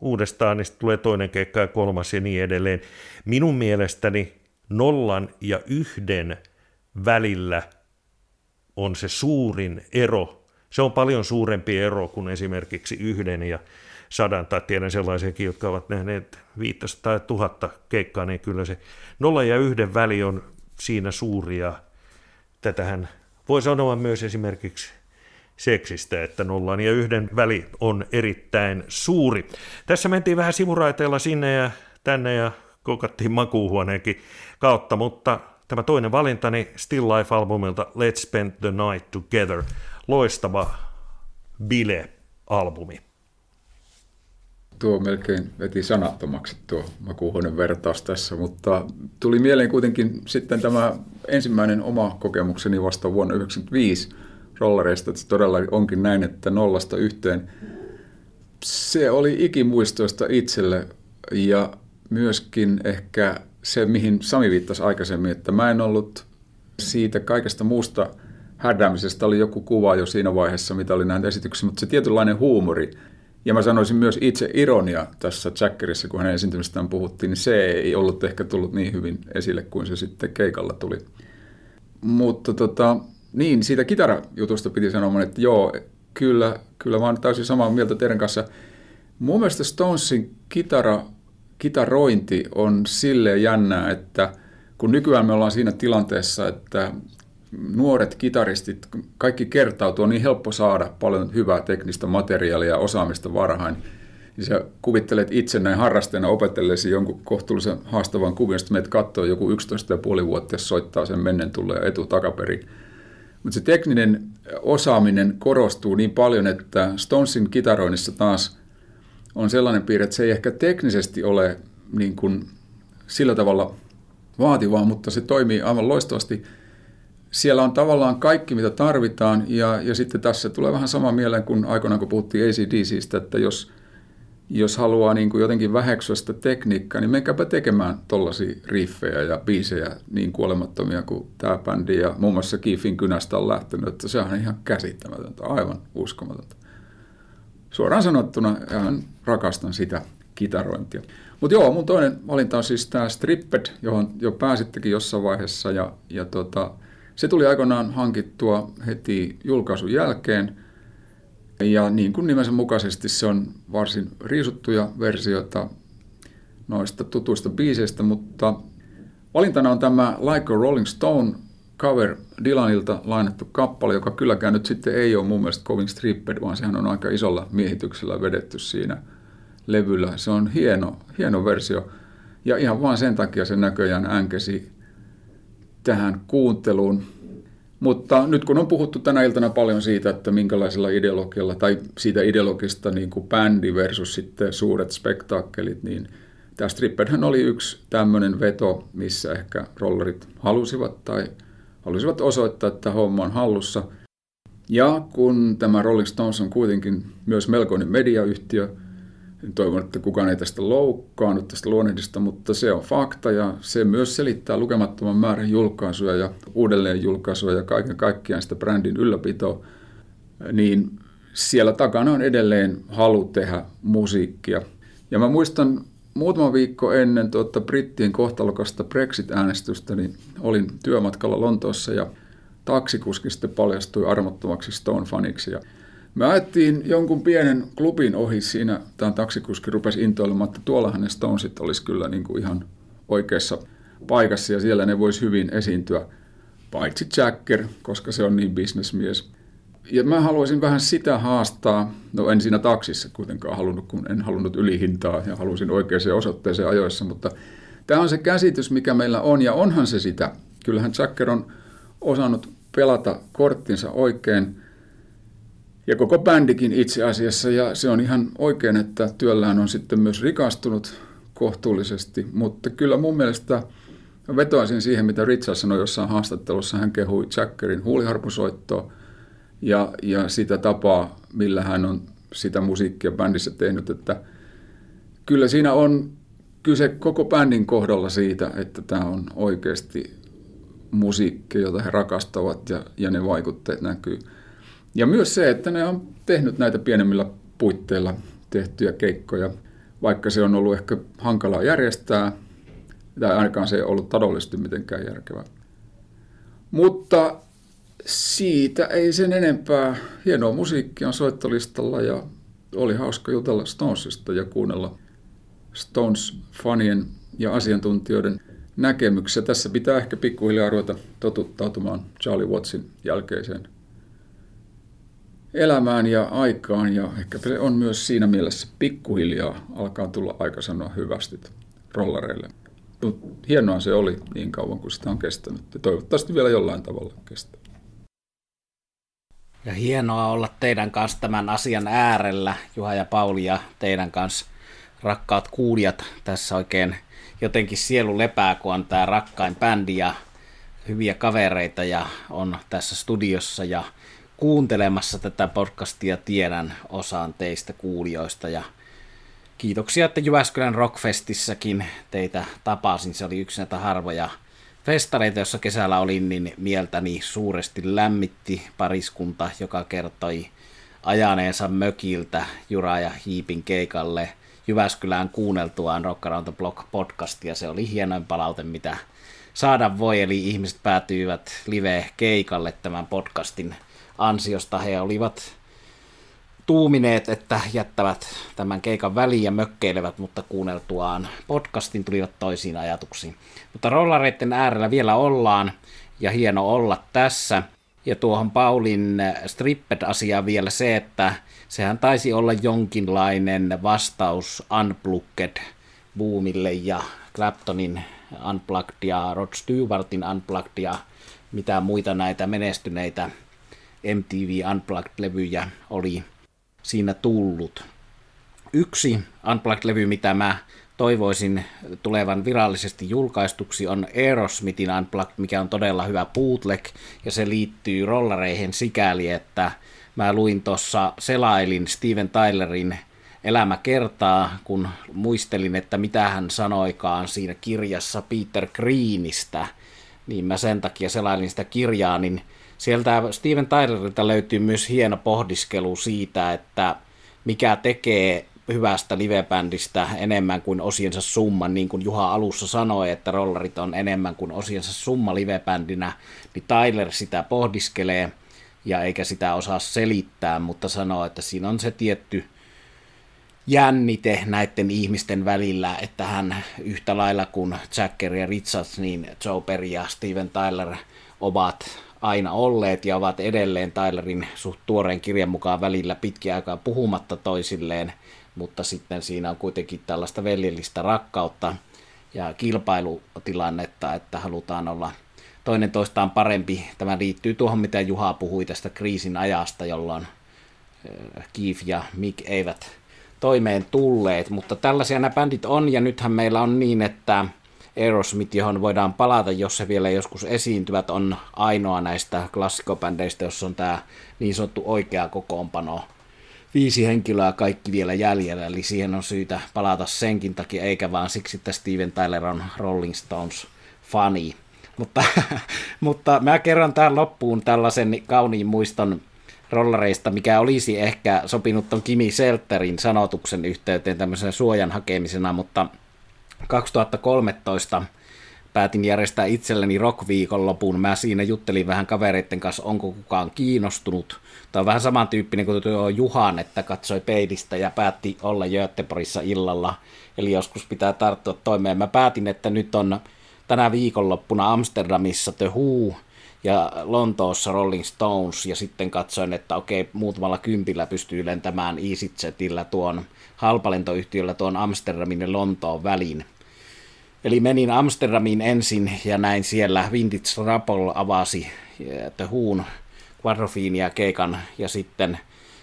uudestaan, niin tulee toinen keikka ja kolmas ja niin edelleen. Minun mielestäni nollan ja yhden välillä on se suurin ero. Se on paljon suurempi ero kuin esimerkiksi yhden ja sadan, tai tiedän sellaisiakin, jotka ovat nähneet 500 tai tuhatta keikkaa, niin kyllä se nolla ja yhden väli on siinä suuri, ja tätähän voi sanoa myös esimerkiksi seksistä, että nollan ja yhden väli on erittäin suuri. Tässä mentiin vähän sivuraiteella sinne ja tänne ja kokattiin makuuhuoneenkin kautta, mutta tämä toinen valintani Still Life-albumilta Let's Spend the Night Together, loistava bile-albumi tuo melkein veti sanattomaksi tuo makuuhuoneen vertaus tässä, mutta tuli mieleen kuitenkin sitten tämä ensimmäinen oma kokemukseni vasta vuonna 1995 rollereista, että se todella onkin näin, että nollasta yhteen. Se oli ikimuistoista itselle ja myöskin ehkä se, mihin Sami viittasi aikaisemmin, että mä en ollut siitä kaikesta muusta härdäämisestä oli joku kuva jo siinä vaiheessa, mitä oli nähnyt esityksessä, mutta se tietynlainen huumori, ja mä sanoisin myös itse ironia tässä Jackerissa, kun hänen esiintymistään puhuttiin, niin se ei ollut ehkä tullut niin hyvin esille kuin se sitten keikalla tuli. Mutta tota, niin, siitä kitarajutusta piti sanoa, että joo, kyllä, kyllä mä oon täysin samaa mieltä teidän kanssa. Mun mielestä Stonesin kitara, kitarointi on sille jännää, että kun nykyään me ollaan siinä tilanteessa, että nuoret kitaristit, kaikki kertautuu, on niin helppo saada paljon hyvää teknistä materiaalia ja osaamista varhain. Ja sä kuvittelet itse näin harrasteena opetellesi jonkun kohtuullisen haastavan kuvin, josta meidät katsoo joku 11,5 vuotta soittaa sen mennen tulee etu takaperin. Mutta se tekninen osaaminen korostuu niin paljon, että Stonesin kitaroinnissa taas on sellainen piirre, että se ei ehkä teknisesti ole niin kuin sillä tavalla vaativaa, mutta se toimii aivan loistavasti – siellä on tavallaan kaikki, mitä tarvitaan, ja, ja sitten tässä tulee vähän sama mieleen kuin aikoinaan, kun puhuttiin ACDCistä, että jos, jos haluaa niin kuin jotenkin väheksyä sitä tekniikkaa, niin menkääpä tekemään tollaisia riffejä ja biisejä niin kuolemattomia kuin tämä bändi, ja muun muassa Kiifin kynästä on lähtenyt, että se on ihan käsittämätöntä, aivan uskomatonta. Suoraan sanottuna ihan rakastan sitä kitarointia. Mutta joo, mun toinen valinta on siis tämä Stripped, johon jo pääsittekin jossain vaiheessa, ja, ja tota, se tuli aikoinaan hankittua heti julkaisun jälkeen, ja niin kuin nimensä mukaisesti se on varsin riisuttuja versioita noista tutuista biiseistä, mutta valintana on tämä Like a Rolling Stone cover Dylanilta lainattu kappale, joka kylläkään nyt sitten ei ole mun mielestä kovin stripped, vaan sehän on aika isolla miehityksellä vedetty siinä levyllä. Se on hieno, hieno versio ja ihan vain sen takia se näköjään änkesi tähän kuunteluun. Mutta nyt kun on puhuttu tänä iltana paljon siitä, että minkälaisella ideologialla, tai siitä ideologista niin kuin bändi versus sitten suuret spektaakkelit, niin tämä Strippedhän oli yksi tämmöinen veto, missä ehkä rollerit halusivat tai halusivat osoittaa, että homma on hallussa. Ja kun tämä Rolling Stones on kuitenkin myös melkoinen mediayhtiö, toivon, että kukaan ei tästä loukkaannut tästä luonnehdista, mutta se on fakta ja se myös selittää lukemattoman määrän julkaisuja ja uudelleenjulkaisuja ja kaiken kaikkiaan sitä brändin ylläpitoa, niin siellä takana on edelleen halu tehdä musiikkia. Ja mä muistan muutama viikko ennen tuota brittien kohtalokasta Brexit-äänestystä, niin olin työmatkalla Lontoossa ja taksikuski sitten paljastui armottomaksi Stone-faniksi. Ja me ajettiin jonkun pienen klubin ohi siinä, tämä taksikuski rupesi intoilemaan, että tuollahan ne Stonesit olisi kyllä niin kuin ihan oikeassa paikassa ja siellä ne voisi hyvin esiintyä, paitsi Jacker, koska se on niin bisnesmies. Ja mä haluaisin vähän sitä haastaa, no en siinä taksissa kuitenkaan halunnut, kun en halunnut ylihintaa ja halusin oikeaan osoitteeseen ajoissa, mutta tämä on se käsitys, mikä meillä on ja onhan se sitä. Kyllähän Jacker on osannut pelata korttinsa oikein – ja koko bändikin itse asiassa, ja se on ihan oikein, että työllään on sitten myös rikastunut kohtuullisesti, mutta kyllä mun mielestä vetoaisin siihen, mitä Richard sanoi jossain haastattelussa, hän kehui Jackerin huuliharpusoittoa ja, ja sitä tapaa, millä hän on sitä musiikkia bändissä tehnyt, että kyllä siinä on kyse koko bändin kohdalla siitä, että tämä on oikeasti musiikki, jota he rakastavat ja, ja ne vaikutteet näkyy. Ja myös se, että ne on tehnyt näitä pienemmillä puitteilla tehtyjä keikkoja, vaikka se on ollut ehkä hankalaa järjestää, tai ainakaan se ei ollut taloudellisesti mitenkään järkevää. Mutta siitä ei sen enempää. Hienoa musiikkia on soittolistalla ja oli hauska jutella Stonesista ja kuunnella Stones-fanien ja asiantuntijoiden näkemyksiä. Tässä pitää ehkä pikkuhiljaa ruveta totuttautumaan Charlie Wattsin jälkeiseen elämään ja aikaan ja ehkä se on myös siinä mielessä pikkuhiljaa alkaa tulla aika sanoa hyvästi rollareille. Mutta hienoa se oli niin kauan kuin sitä on kestänyt ja toivottavasti vielä jollain tavalla kestää. Ja hienoa olla teidän kanssa tämän asian äärellä, Juha ja Pauli ja teidän kanssa rakkaat kuulijat tässä oikein jotenkin sielu lepää, kun on tämä rakkain bändi ja hyviä kavereita ja on tässä studiossa ja kuuntelemassa tätä podcastia tiedän osaan teistä kuulijoista ja kiitoksia, että Jyväskylän Rockfestissäkin teitä tapasin. Se oli yksi näitä harvoja festareita, jossa kesällä olin, niin mieltäni suuresti lämmitti pariskunta, joka kertoi ajaneensa mökiltä Jura ja Hiipin keikalle Jyväskylään kuunneltuaan Rock Around the Block podcastia. Se oli hienoin palaute, mitä saada voi, eli ihmiset päätyivät live-keikalle tämän podcastin ansiosta he olivat tuumineet, että jättävät tämän keikan väliin ja mökkeilevät, mutta kuunneltuaan podcastin tulivat toisiin ajatuksiin. Mutta rollareiden äärellä vielä ollaan ja hieno olla tässä. Ja tuohon Paulin Stripped-asiaan vielä se, että sehän taisi olla jonkinlainen vastaus Unplugged boomille ja Claptonin Unplugged ja Rod Stewartin Unplugged ja mitä muita näitä menestyneitä MTV Unplugged-levyjä oli siinä tullut. Yksi Unplugged-levy, mitä mä toivoisin tulevan virallisesti julkaistuksi, on Aerosmithin Unplugged, mikä on todella hyvä bootleg, ja se liittyy rollareihin sikäli, että mä luin tuossa, selailin Steven Tylerin elämä kertaa, kun muistelin, että mitä hän sanoikaan siinä kirjassa Peter Greenistä, niin mä sen takia selailin sitä kirjaa, niin sieltä Steven Tylerilta löytyy myös hieno pohdiskelu siitä, että mikä tekee hyvästä livebändistä enemmän kuin osiensa summa, niin kuin Juha alussa sanoi, että rollarit on enemmän kuin osiensa summa livebändinä, niin Tyler sitä pohdiskelee ja eikä sitä osaa selittää, mutta sanoo, että siinä on se tietty jännite näiden ihmisten välillä, että hän yhtä lailla kuin Jacker ja Richards, niin Joe Perry ja Steven Tyler ovat aina olleet ja ovat edelleen Tylerin suht tuoreen kirjan mukaan välillä pitkiä aikaa puhumatta toisilleen, mutta sitten siinä on kuitenkin tällaista veljellistä rakkautta ja kilpailutilannetta, että halutaan olla toinen toistaan parempi. Tämä liittyy tuohon, mitä Juha puhui tästä kriisin ajasta, jolloin Keith ja Mick eivät toimeen tulleet, mutta tällaisia nämä bändit on, ja nythän meillä on niin, että Aerosmith, johon voidaan palata, jos se vielä joskus esiintyvät, on ainoa näistä klassikobändeistä, jossa on tämä niin sanottu oikea kokoonpano. Viisi henkilöä kaikki vielä jäljellä, eli siihen on syytä palata senkin takia, eikä vaan siksi, että Steven Tyler on Rolling Stones fani. Mutta, mutta mä kerron tähän loppuun tällaisen kauniin muiston rollareista, mikä olisi ehkä sopinut ton Kimi Selterin sanotuksen yhteyteen tämmöisen suojan hakemisena, mutta 2013 päätin järjestää itselleni rock-viikonlopun. Mä siinä juttelin vähän kavereiden kanssa, onko kukaan kiinnostunut. Tämä on vähän samantyyppinen kuin tuo Juhan, että katsoi peilistä ja päätti olla Göteborgissa illalla. Eli joskus pitää tarttua toimeen. Mä päätin, että nyt on tänä viikonloppuna Amsterdamissa The Who, ja Lontoossa Rolling Stones, ja sitten katsoin, että okei, muutamalla kympillä pystyy lentämään EasyJetillä tuon halpalentoyhtiöllä tuon Amsterdamin ja Lontoon väliin. Eli menin Amsterdamiin ensin ja näin siellä Vintage Rapol avasi The Who'n Quadrofinia keikan ja sitten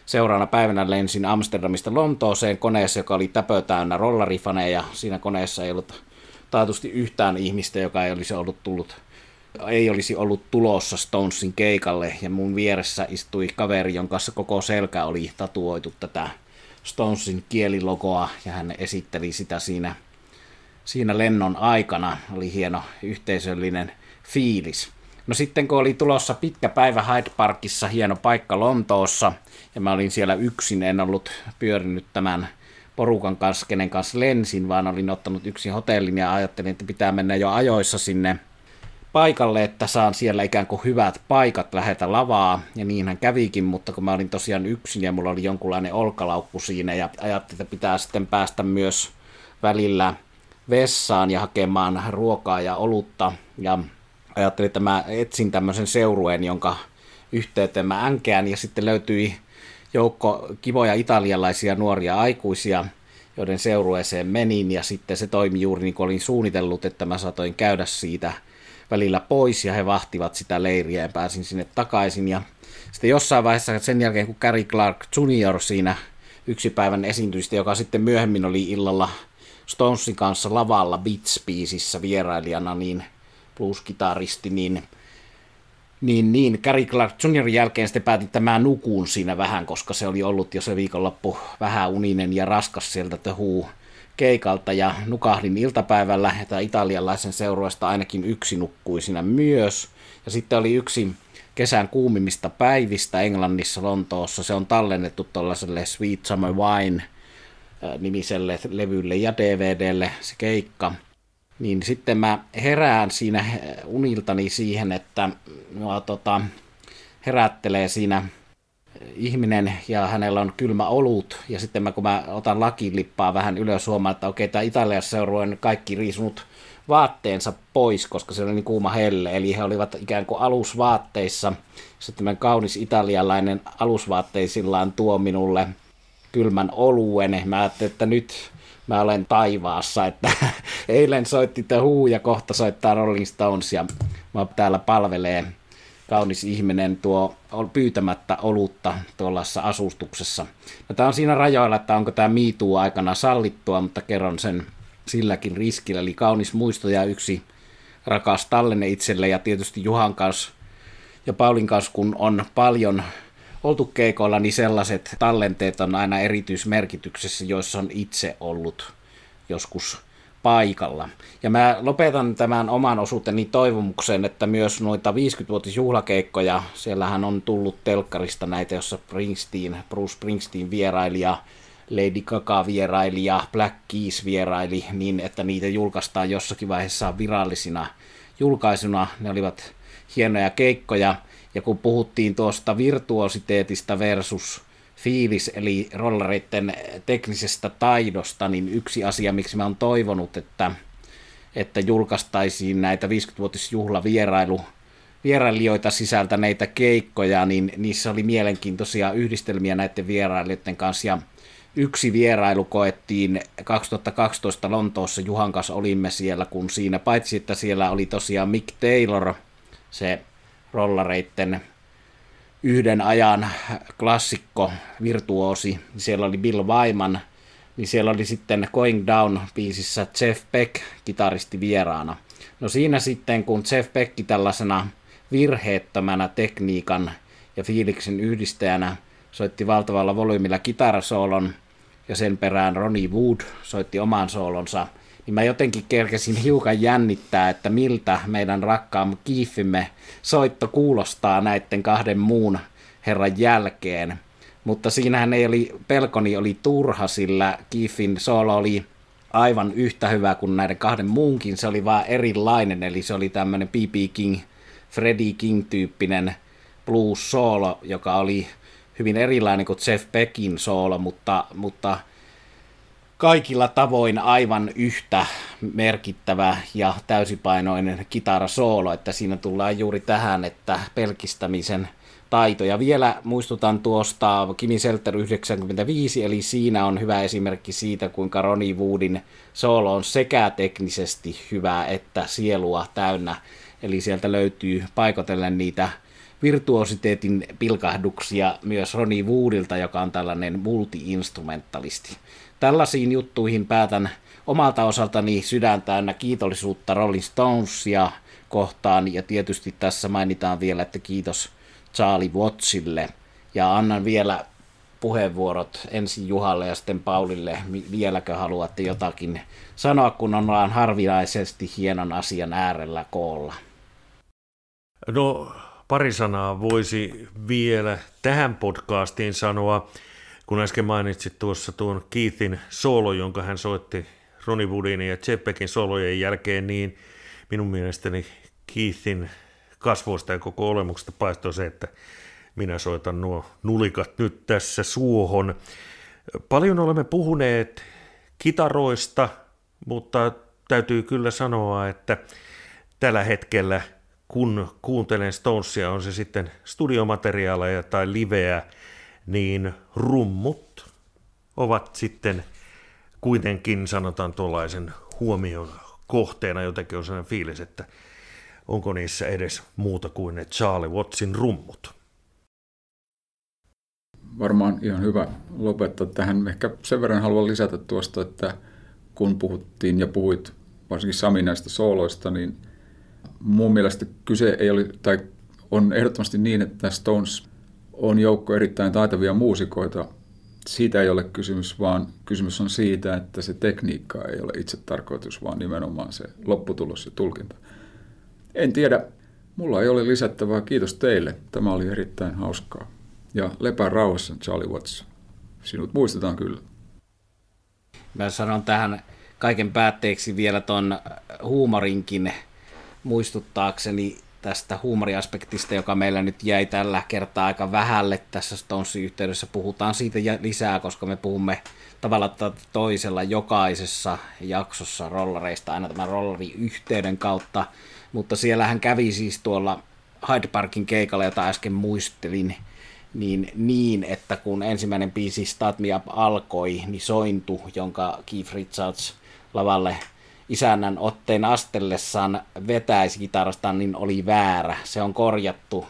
seuraavana päivänä lensin Amsterdamista Lontooseen koneessa, joka oli täpö täynnä rollarifaneja. Siinä koneessa ei ollut taatusti yhtään ihmistä, joka ei olisi ollut tullut ei olisi ollut tulossa Stonesin keikalle ja mun vieressä istui kaveri, jonka kanssa koko selkä oli tatuoitu tätä Stonesin kielilogoa ja hän esitteli sitä siinä, siinä lennon aikana. Oli hieno yhteisöllinen fiilis. No sitten kun oli tulossa pitkä päivä Hyde Parkissa, hieno paikka Lontoossa, ja mä olin siellä yksin, en ollut pyörinyt tämän porukan kanssa, kenen kanssa lensin, vaan olin ottanut yksin hotellin ja ajattelin, että pitää mennä jo ajoissa sinne paikalle, että saan siellä ikään kuin hyvät paikat lähetä lavaa, ja niin hän kävikin, mutta kun mä olin tosiaan yksin ja mulla oli jonkunlainen olkalaukku siinä, ja ajattelin, että pitää sitten päästä myös välillä vessaan ja hakemaan ruokaa ja olutta, ja ajattelin, että mä etsin tämmöisen seurueen, jonka yhteyteen mä änkeän, ja sitten löytyi joukko kivoja italialaisia nuoria aikuisia, joiden seurueeseen menin, ja sitten se toimi juuri niin kuin olin suunnitellut, että mä saatoin käydä siitä – välillä pois ja he vahtivat sitä leiriä ja pääsin sinne takaisin. Ja sitten jossain vaiheessa sen jälkeen, kun Gary Clark Jr. siinä yksi päivän esiintyistä, joka sitten myöhemmin oli illalla Stonesin kanssa lavalla Beats vierailijana, niin blues-kitaristi, niin niin, niin, Gary Clark Jr. jälkeen sitten päätin, että mä nukuun siinä vähän, koska se oli ollut jo se viikonloppu vähän uninen ja raskas sieltä The Who keikalta ja nukahdin iltapäivällä, että italialaisen seurueesta ainakin yksi nukkui siinä myös. Ja sitten oli yksi kesän kuumimmista päivistä Englannissa, Lontoossa. Se on tallennettu tuollaiselle Sweet Summer Wine nimiselle levylle ja DVDlle se keikka. Niin sitten mä herään siinä uniltani siihen, että mua tota, herättelee siinä ihminen ja hänellä on kylmä olut, ja sitten mä, kun mä otan lakilippaa vähän ylös, huomaan, että okei, tämä Italiassa seurueen kaikki riisunut vaatteensa pois, koska se oli niin kuuma helle, eli he olivat ikään kuin alusvaatteissa. Sitten tämän kaunis italialainen alusvaatteisillaan tuo minulle kylmän oluen. Mä ajattelin, että nyt mä olen taivaassa, että eilen soitti The Who ja kohta soittaa Rolling Stones ja mä täällä palvelee kaunis ihminen tuo pyytämättä olutta tuollaisessa asustuksessa. No, tämä on siinä rajoilla, että onko tämä miituu aikana sallittua, mutta kerron sen silläkin riskillä. Eli kaunis muisto ja yksi rakas tallenne itselle ja tietysti Juhan kanssa ja Paulin kanssa, kun on paljon oltu keikoilla, niin sellaiset tallenteet on aina erityismerkityksessä, joissa on itse ollut joskus paikalla. Ja mä lopetan tämän oman osuuteni toivomuksen, että myös noita 50-vuotisjuhlakeikkoja, siellähän on tullut telkkarista näitä, jossa Springsteen, Bruce Springsteen vieraili ja Lady Gaga vieraili ja Black Keys vieraili, niin että niitä julkaistaan jossakin vaiheessa virallisina julkaisuna. Ne olivat hienoja keikkoja. Ja kun puhuttiin tuosta virtuositeetista versus fiilis, eli rollareiden teknisestä taidosta, niin yksi asia, miksi mä oon toivonut, että, että julkaistaisiin näitä 50-vuotisjuhlavierailu vierailijoita sisältäneitä keikkoja, niin niissä oli mielenkiintoisia yhdistelmiä näiden vierailijoiden kanssa. Ja yksi vierailu koettiin 2012 Lontoossa, Juhan kanssa olimme siellä, kun siinä, paitsi että siellä oli tosiaan Mick Taylor, se rollareitten yhden ajan klassikko, virtuosi, siellä oli Bill Wyman, niin siellä oli sitten Going Down-biisissä Jeff Beck kitaristi vieraana. No siinä sitten, kun Jeff Beck tällaisena virheettömänä tekniikan ja fiiliksen yhdistäjänä soitti valtavalla volyymilla kitarasoolon, ja sen perään Ronnie Wood soitti oman soolonsa, niin mä jotenkin kerkesin hiukan jännittää, että miltä meidän rakkaamme kiifimme soitto kuulostaa näiden kahden muun herran jälkeen. Mutta siinähän ei oli, pelkoni oli turha, sillä Kiffin solo oli aivan yhtä hyvä kuin näiden kahden muunkin. Se oli vaan erilainen, eli se oli tämmöinen B.B. King, Freddie King-tyyppinen blues solo, joka oli hyvin erilainen kuin Jeff Beckin soolo, mutta, mutta kaikilla tavoin aivan yhtä merkittävä ja täysipainoinen kitarasoolo, että siinä tullaan juuri tähän, että pelkistämisen taito. Ja vielä muistutan tuosta Kimi Selter 95, eli siinä on hyvä esimerkki siitä, kuinka Ronnie Woodin soolo on sekä teknisesti hyvää että sielua täynnä. Eli sieltä löytyy paikotellen niitä virtuositeetin pilkahduksia myös Ronnie Woodilta, joka on tällainen multi-instrumentalisti. Tällaisiin juttuihin päätän omalta osaltani sydän täynnä kiitollisuutta Rolling Stonesia kohtaan, ja tietysti tässä mainitaan vielä, että kiitos Charlie Wattsille, ja annan vielä puheenvuorot ensin Juhalle ja sitten Paulille. Vieläkö haluatte jotakin sanoa, kun ollaan harvinaisesti hienon asian äärellä koolla? No pari sanaa voisi vielä tähän podcastiin sanoa, kun äsken mainitsit tuossa tuon Keithin solo, jonka hän soitti Ronnie Woodin ja Cheppekin solojen jälkeen, niin minun mielestäni Keithin kasvoista ja koko olemuksesta paistoi se, että minä soitan nuo nulikat nyt tässä suohon. Paljon olemme puhuneet kitaroista, mutta täytyy kyllä sanoa, että tällä hetkellä – kun kuuntelen Stonesia, on se sitten studiomateriaaleja tai liveä, niin rummut ovat sitten kuitenkin, sanotaan tuollaisen huomion kohteena, jotenkin on sellainen fiilis, että onko niissä edes muuta kuin ne Charlie Wattsin rummut. Varmaan ihan hyvä lopettaa tähän. Ehkä sen verran haluan lisätä tuosta, että kun puhuttiin ja puhuit varsinkin Sami näistä sooloista, niin – mun mielestä kyse ei ole, tai on ehdottomasti niin, että Stones on joukko erittäin taitavia muusikoita. Siitä ei ole kysymys, vaan kysymys on siitä, että se tekniikka ei ole itse tarkoitus, vaan nimenomaan se lopputulos ja tulkinta. En tiedä, mulla ei ole lisättävää. Kiitos teille. Tämä oli erittäin hauskaa. Ja lepää rauhassa, Charlie Watts. Sinut muistetaan kyllä. Mä sanon tähän kaiken päätteeksi vielä ton huumorinkin muistuttaakseni tästä huumoriaspektista, joka meillä nyt jäi tällä kertaa aika vähälle tässä Stonesin yhteydessä. Puhutaan siitä lisää, koska me puhumme tavalla toisella jokaisessa jaksossa rollareista aina tämän rollariyhteyden kautta. Mutta siellähän kävi siis tuolla Hyde Parkin keikalla, jota äsken muistelin, niin, niin, että kun ensimmäinen biisi Start Me Up alkoi, niin sointu, jonka Keith Richards lavalle isännän otteen astellessaan vetäisi kitarasta, niin oli väärä. Se on korjattu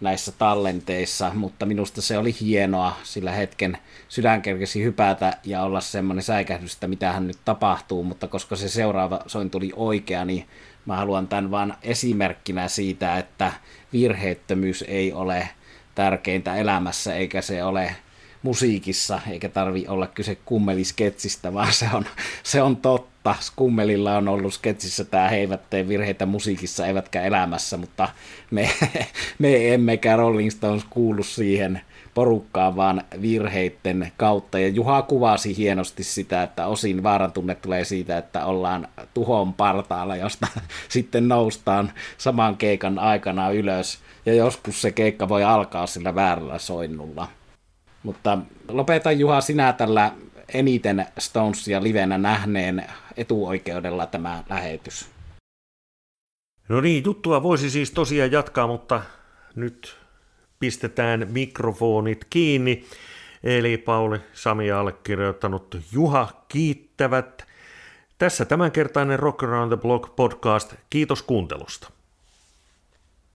näissä tallenteissa, mutta minusta se oli hienoa, sillä hetken sydän kerkesi hypätä ja olla semmoinen säikähdys, että mitähän nyt tapahtuu, mutta koska se seuraava soin tuli oikea, niin mä haluan tämän vain esimerkkinä siitä, että virheettömyys ei ole tärkeintä elämässä, eikä se ole musiikissa, eikä tarvi olla kyse kummelisketsistä, vaan se on, se on totta. Kummelilla on ollut sketsissä tämä he eivät tee virheitä musiikissa eivätkä elämässä, mutta me, me emmekä Rolling Stones kuulu siihen porukkaan, vaan virheiden kautta. Ja Juha kuvasi hienosti sitä, että osin vaarantunne tulee siitä, että ollaan tuhon partaalla, josta sitten noustaan saman keikan aikana ylös. Ja joskus se keikka voi alkaa sillä väärällä soinnulla. Mutta lopeta Juha sinä tällä eniten Stonesia livenä nähneen etuoikeudella tämä lähetys. No niin, juttua voisi siis tosiaan jatkaa, mutta nyt pistetään mikrofonit kiinni. Eli Pauli Sami allekirjoittanut Juha kiittävät. Tässä tämänkertainen Rock Around the Block podcast. Kiitos kuuntelusta.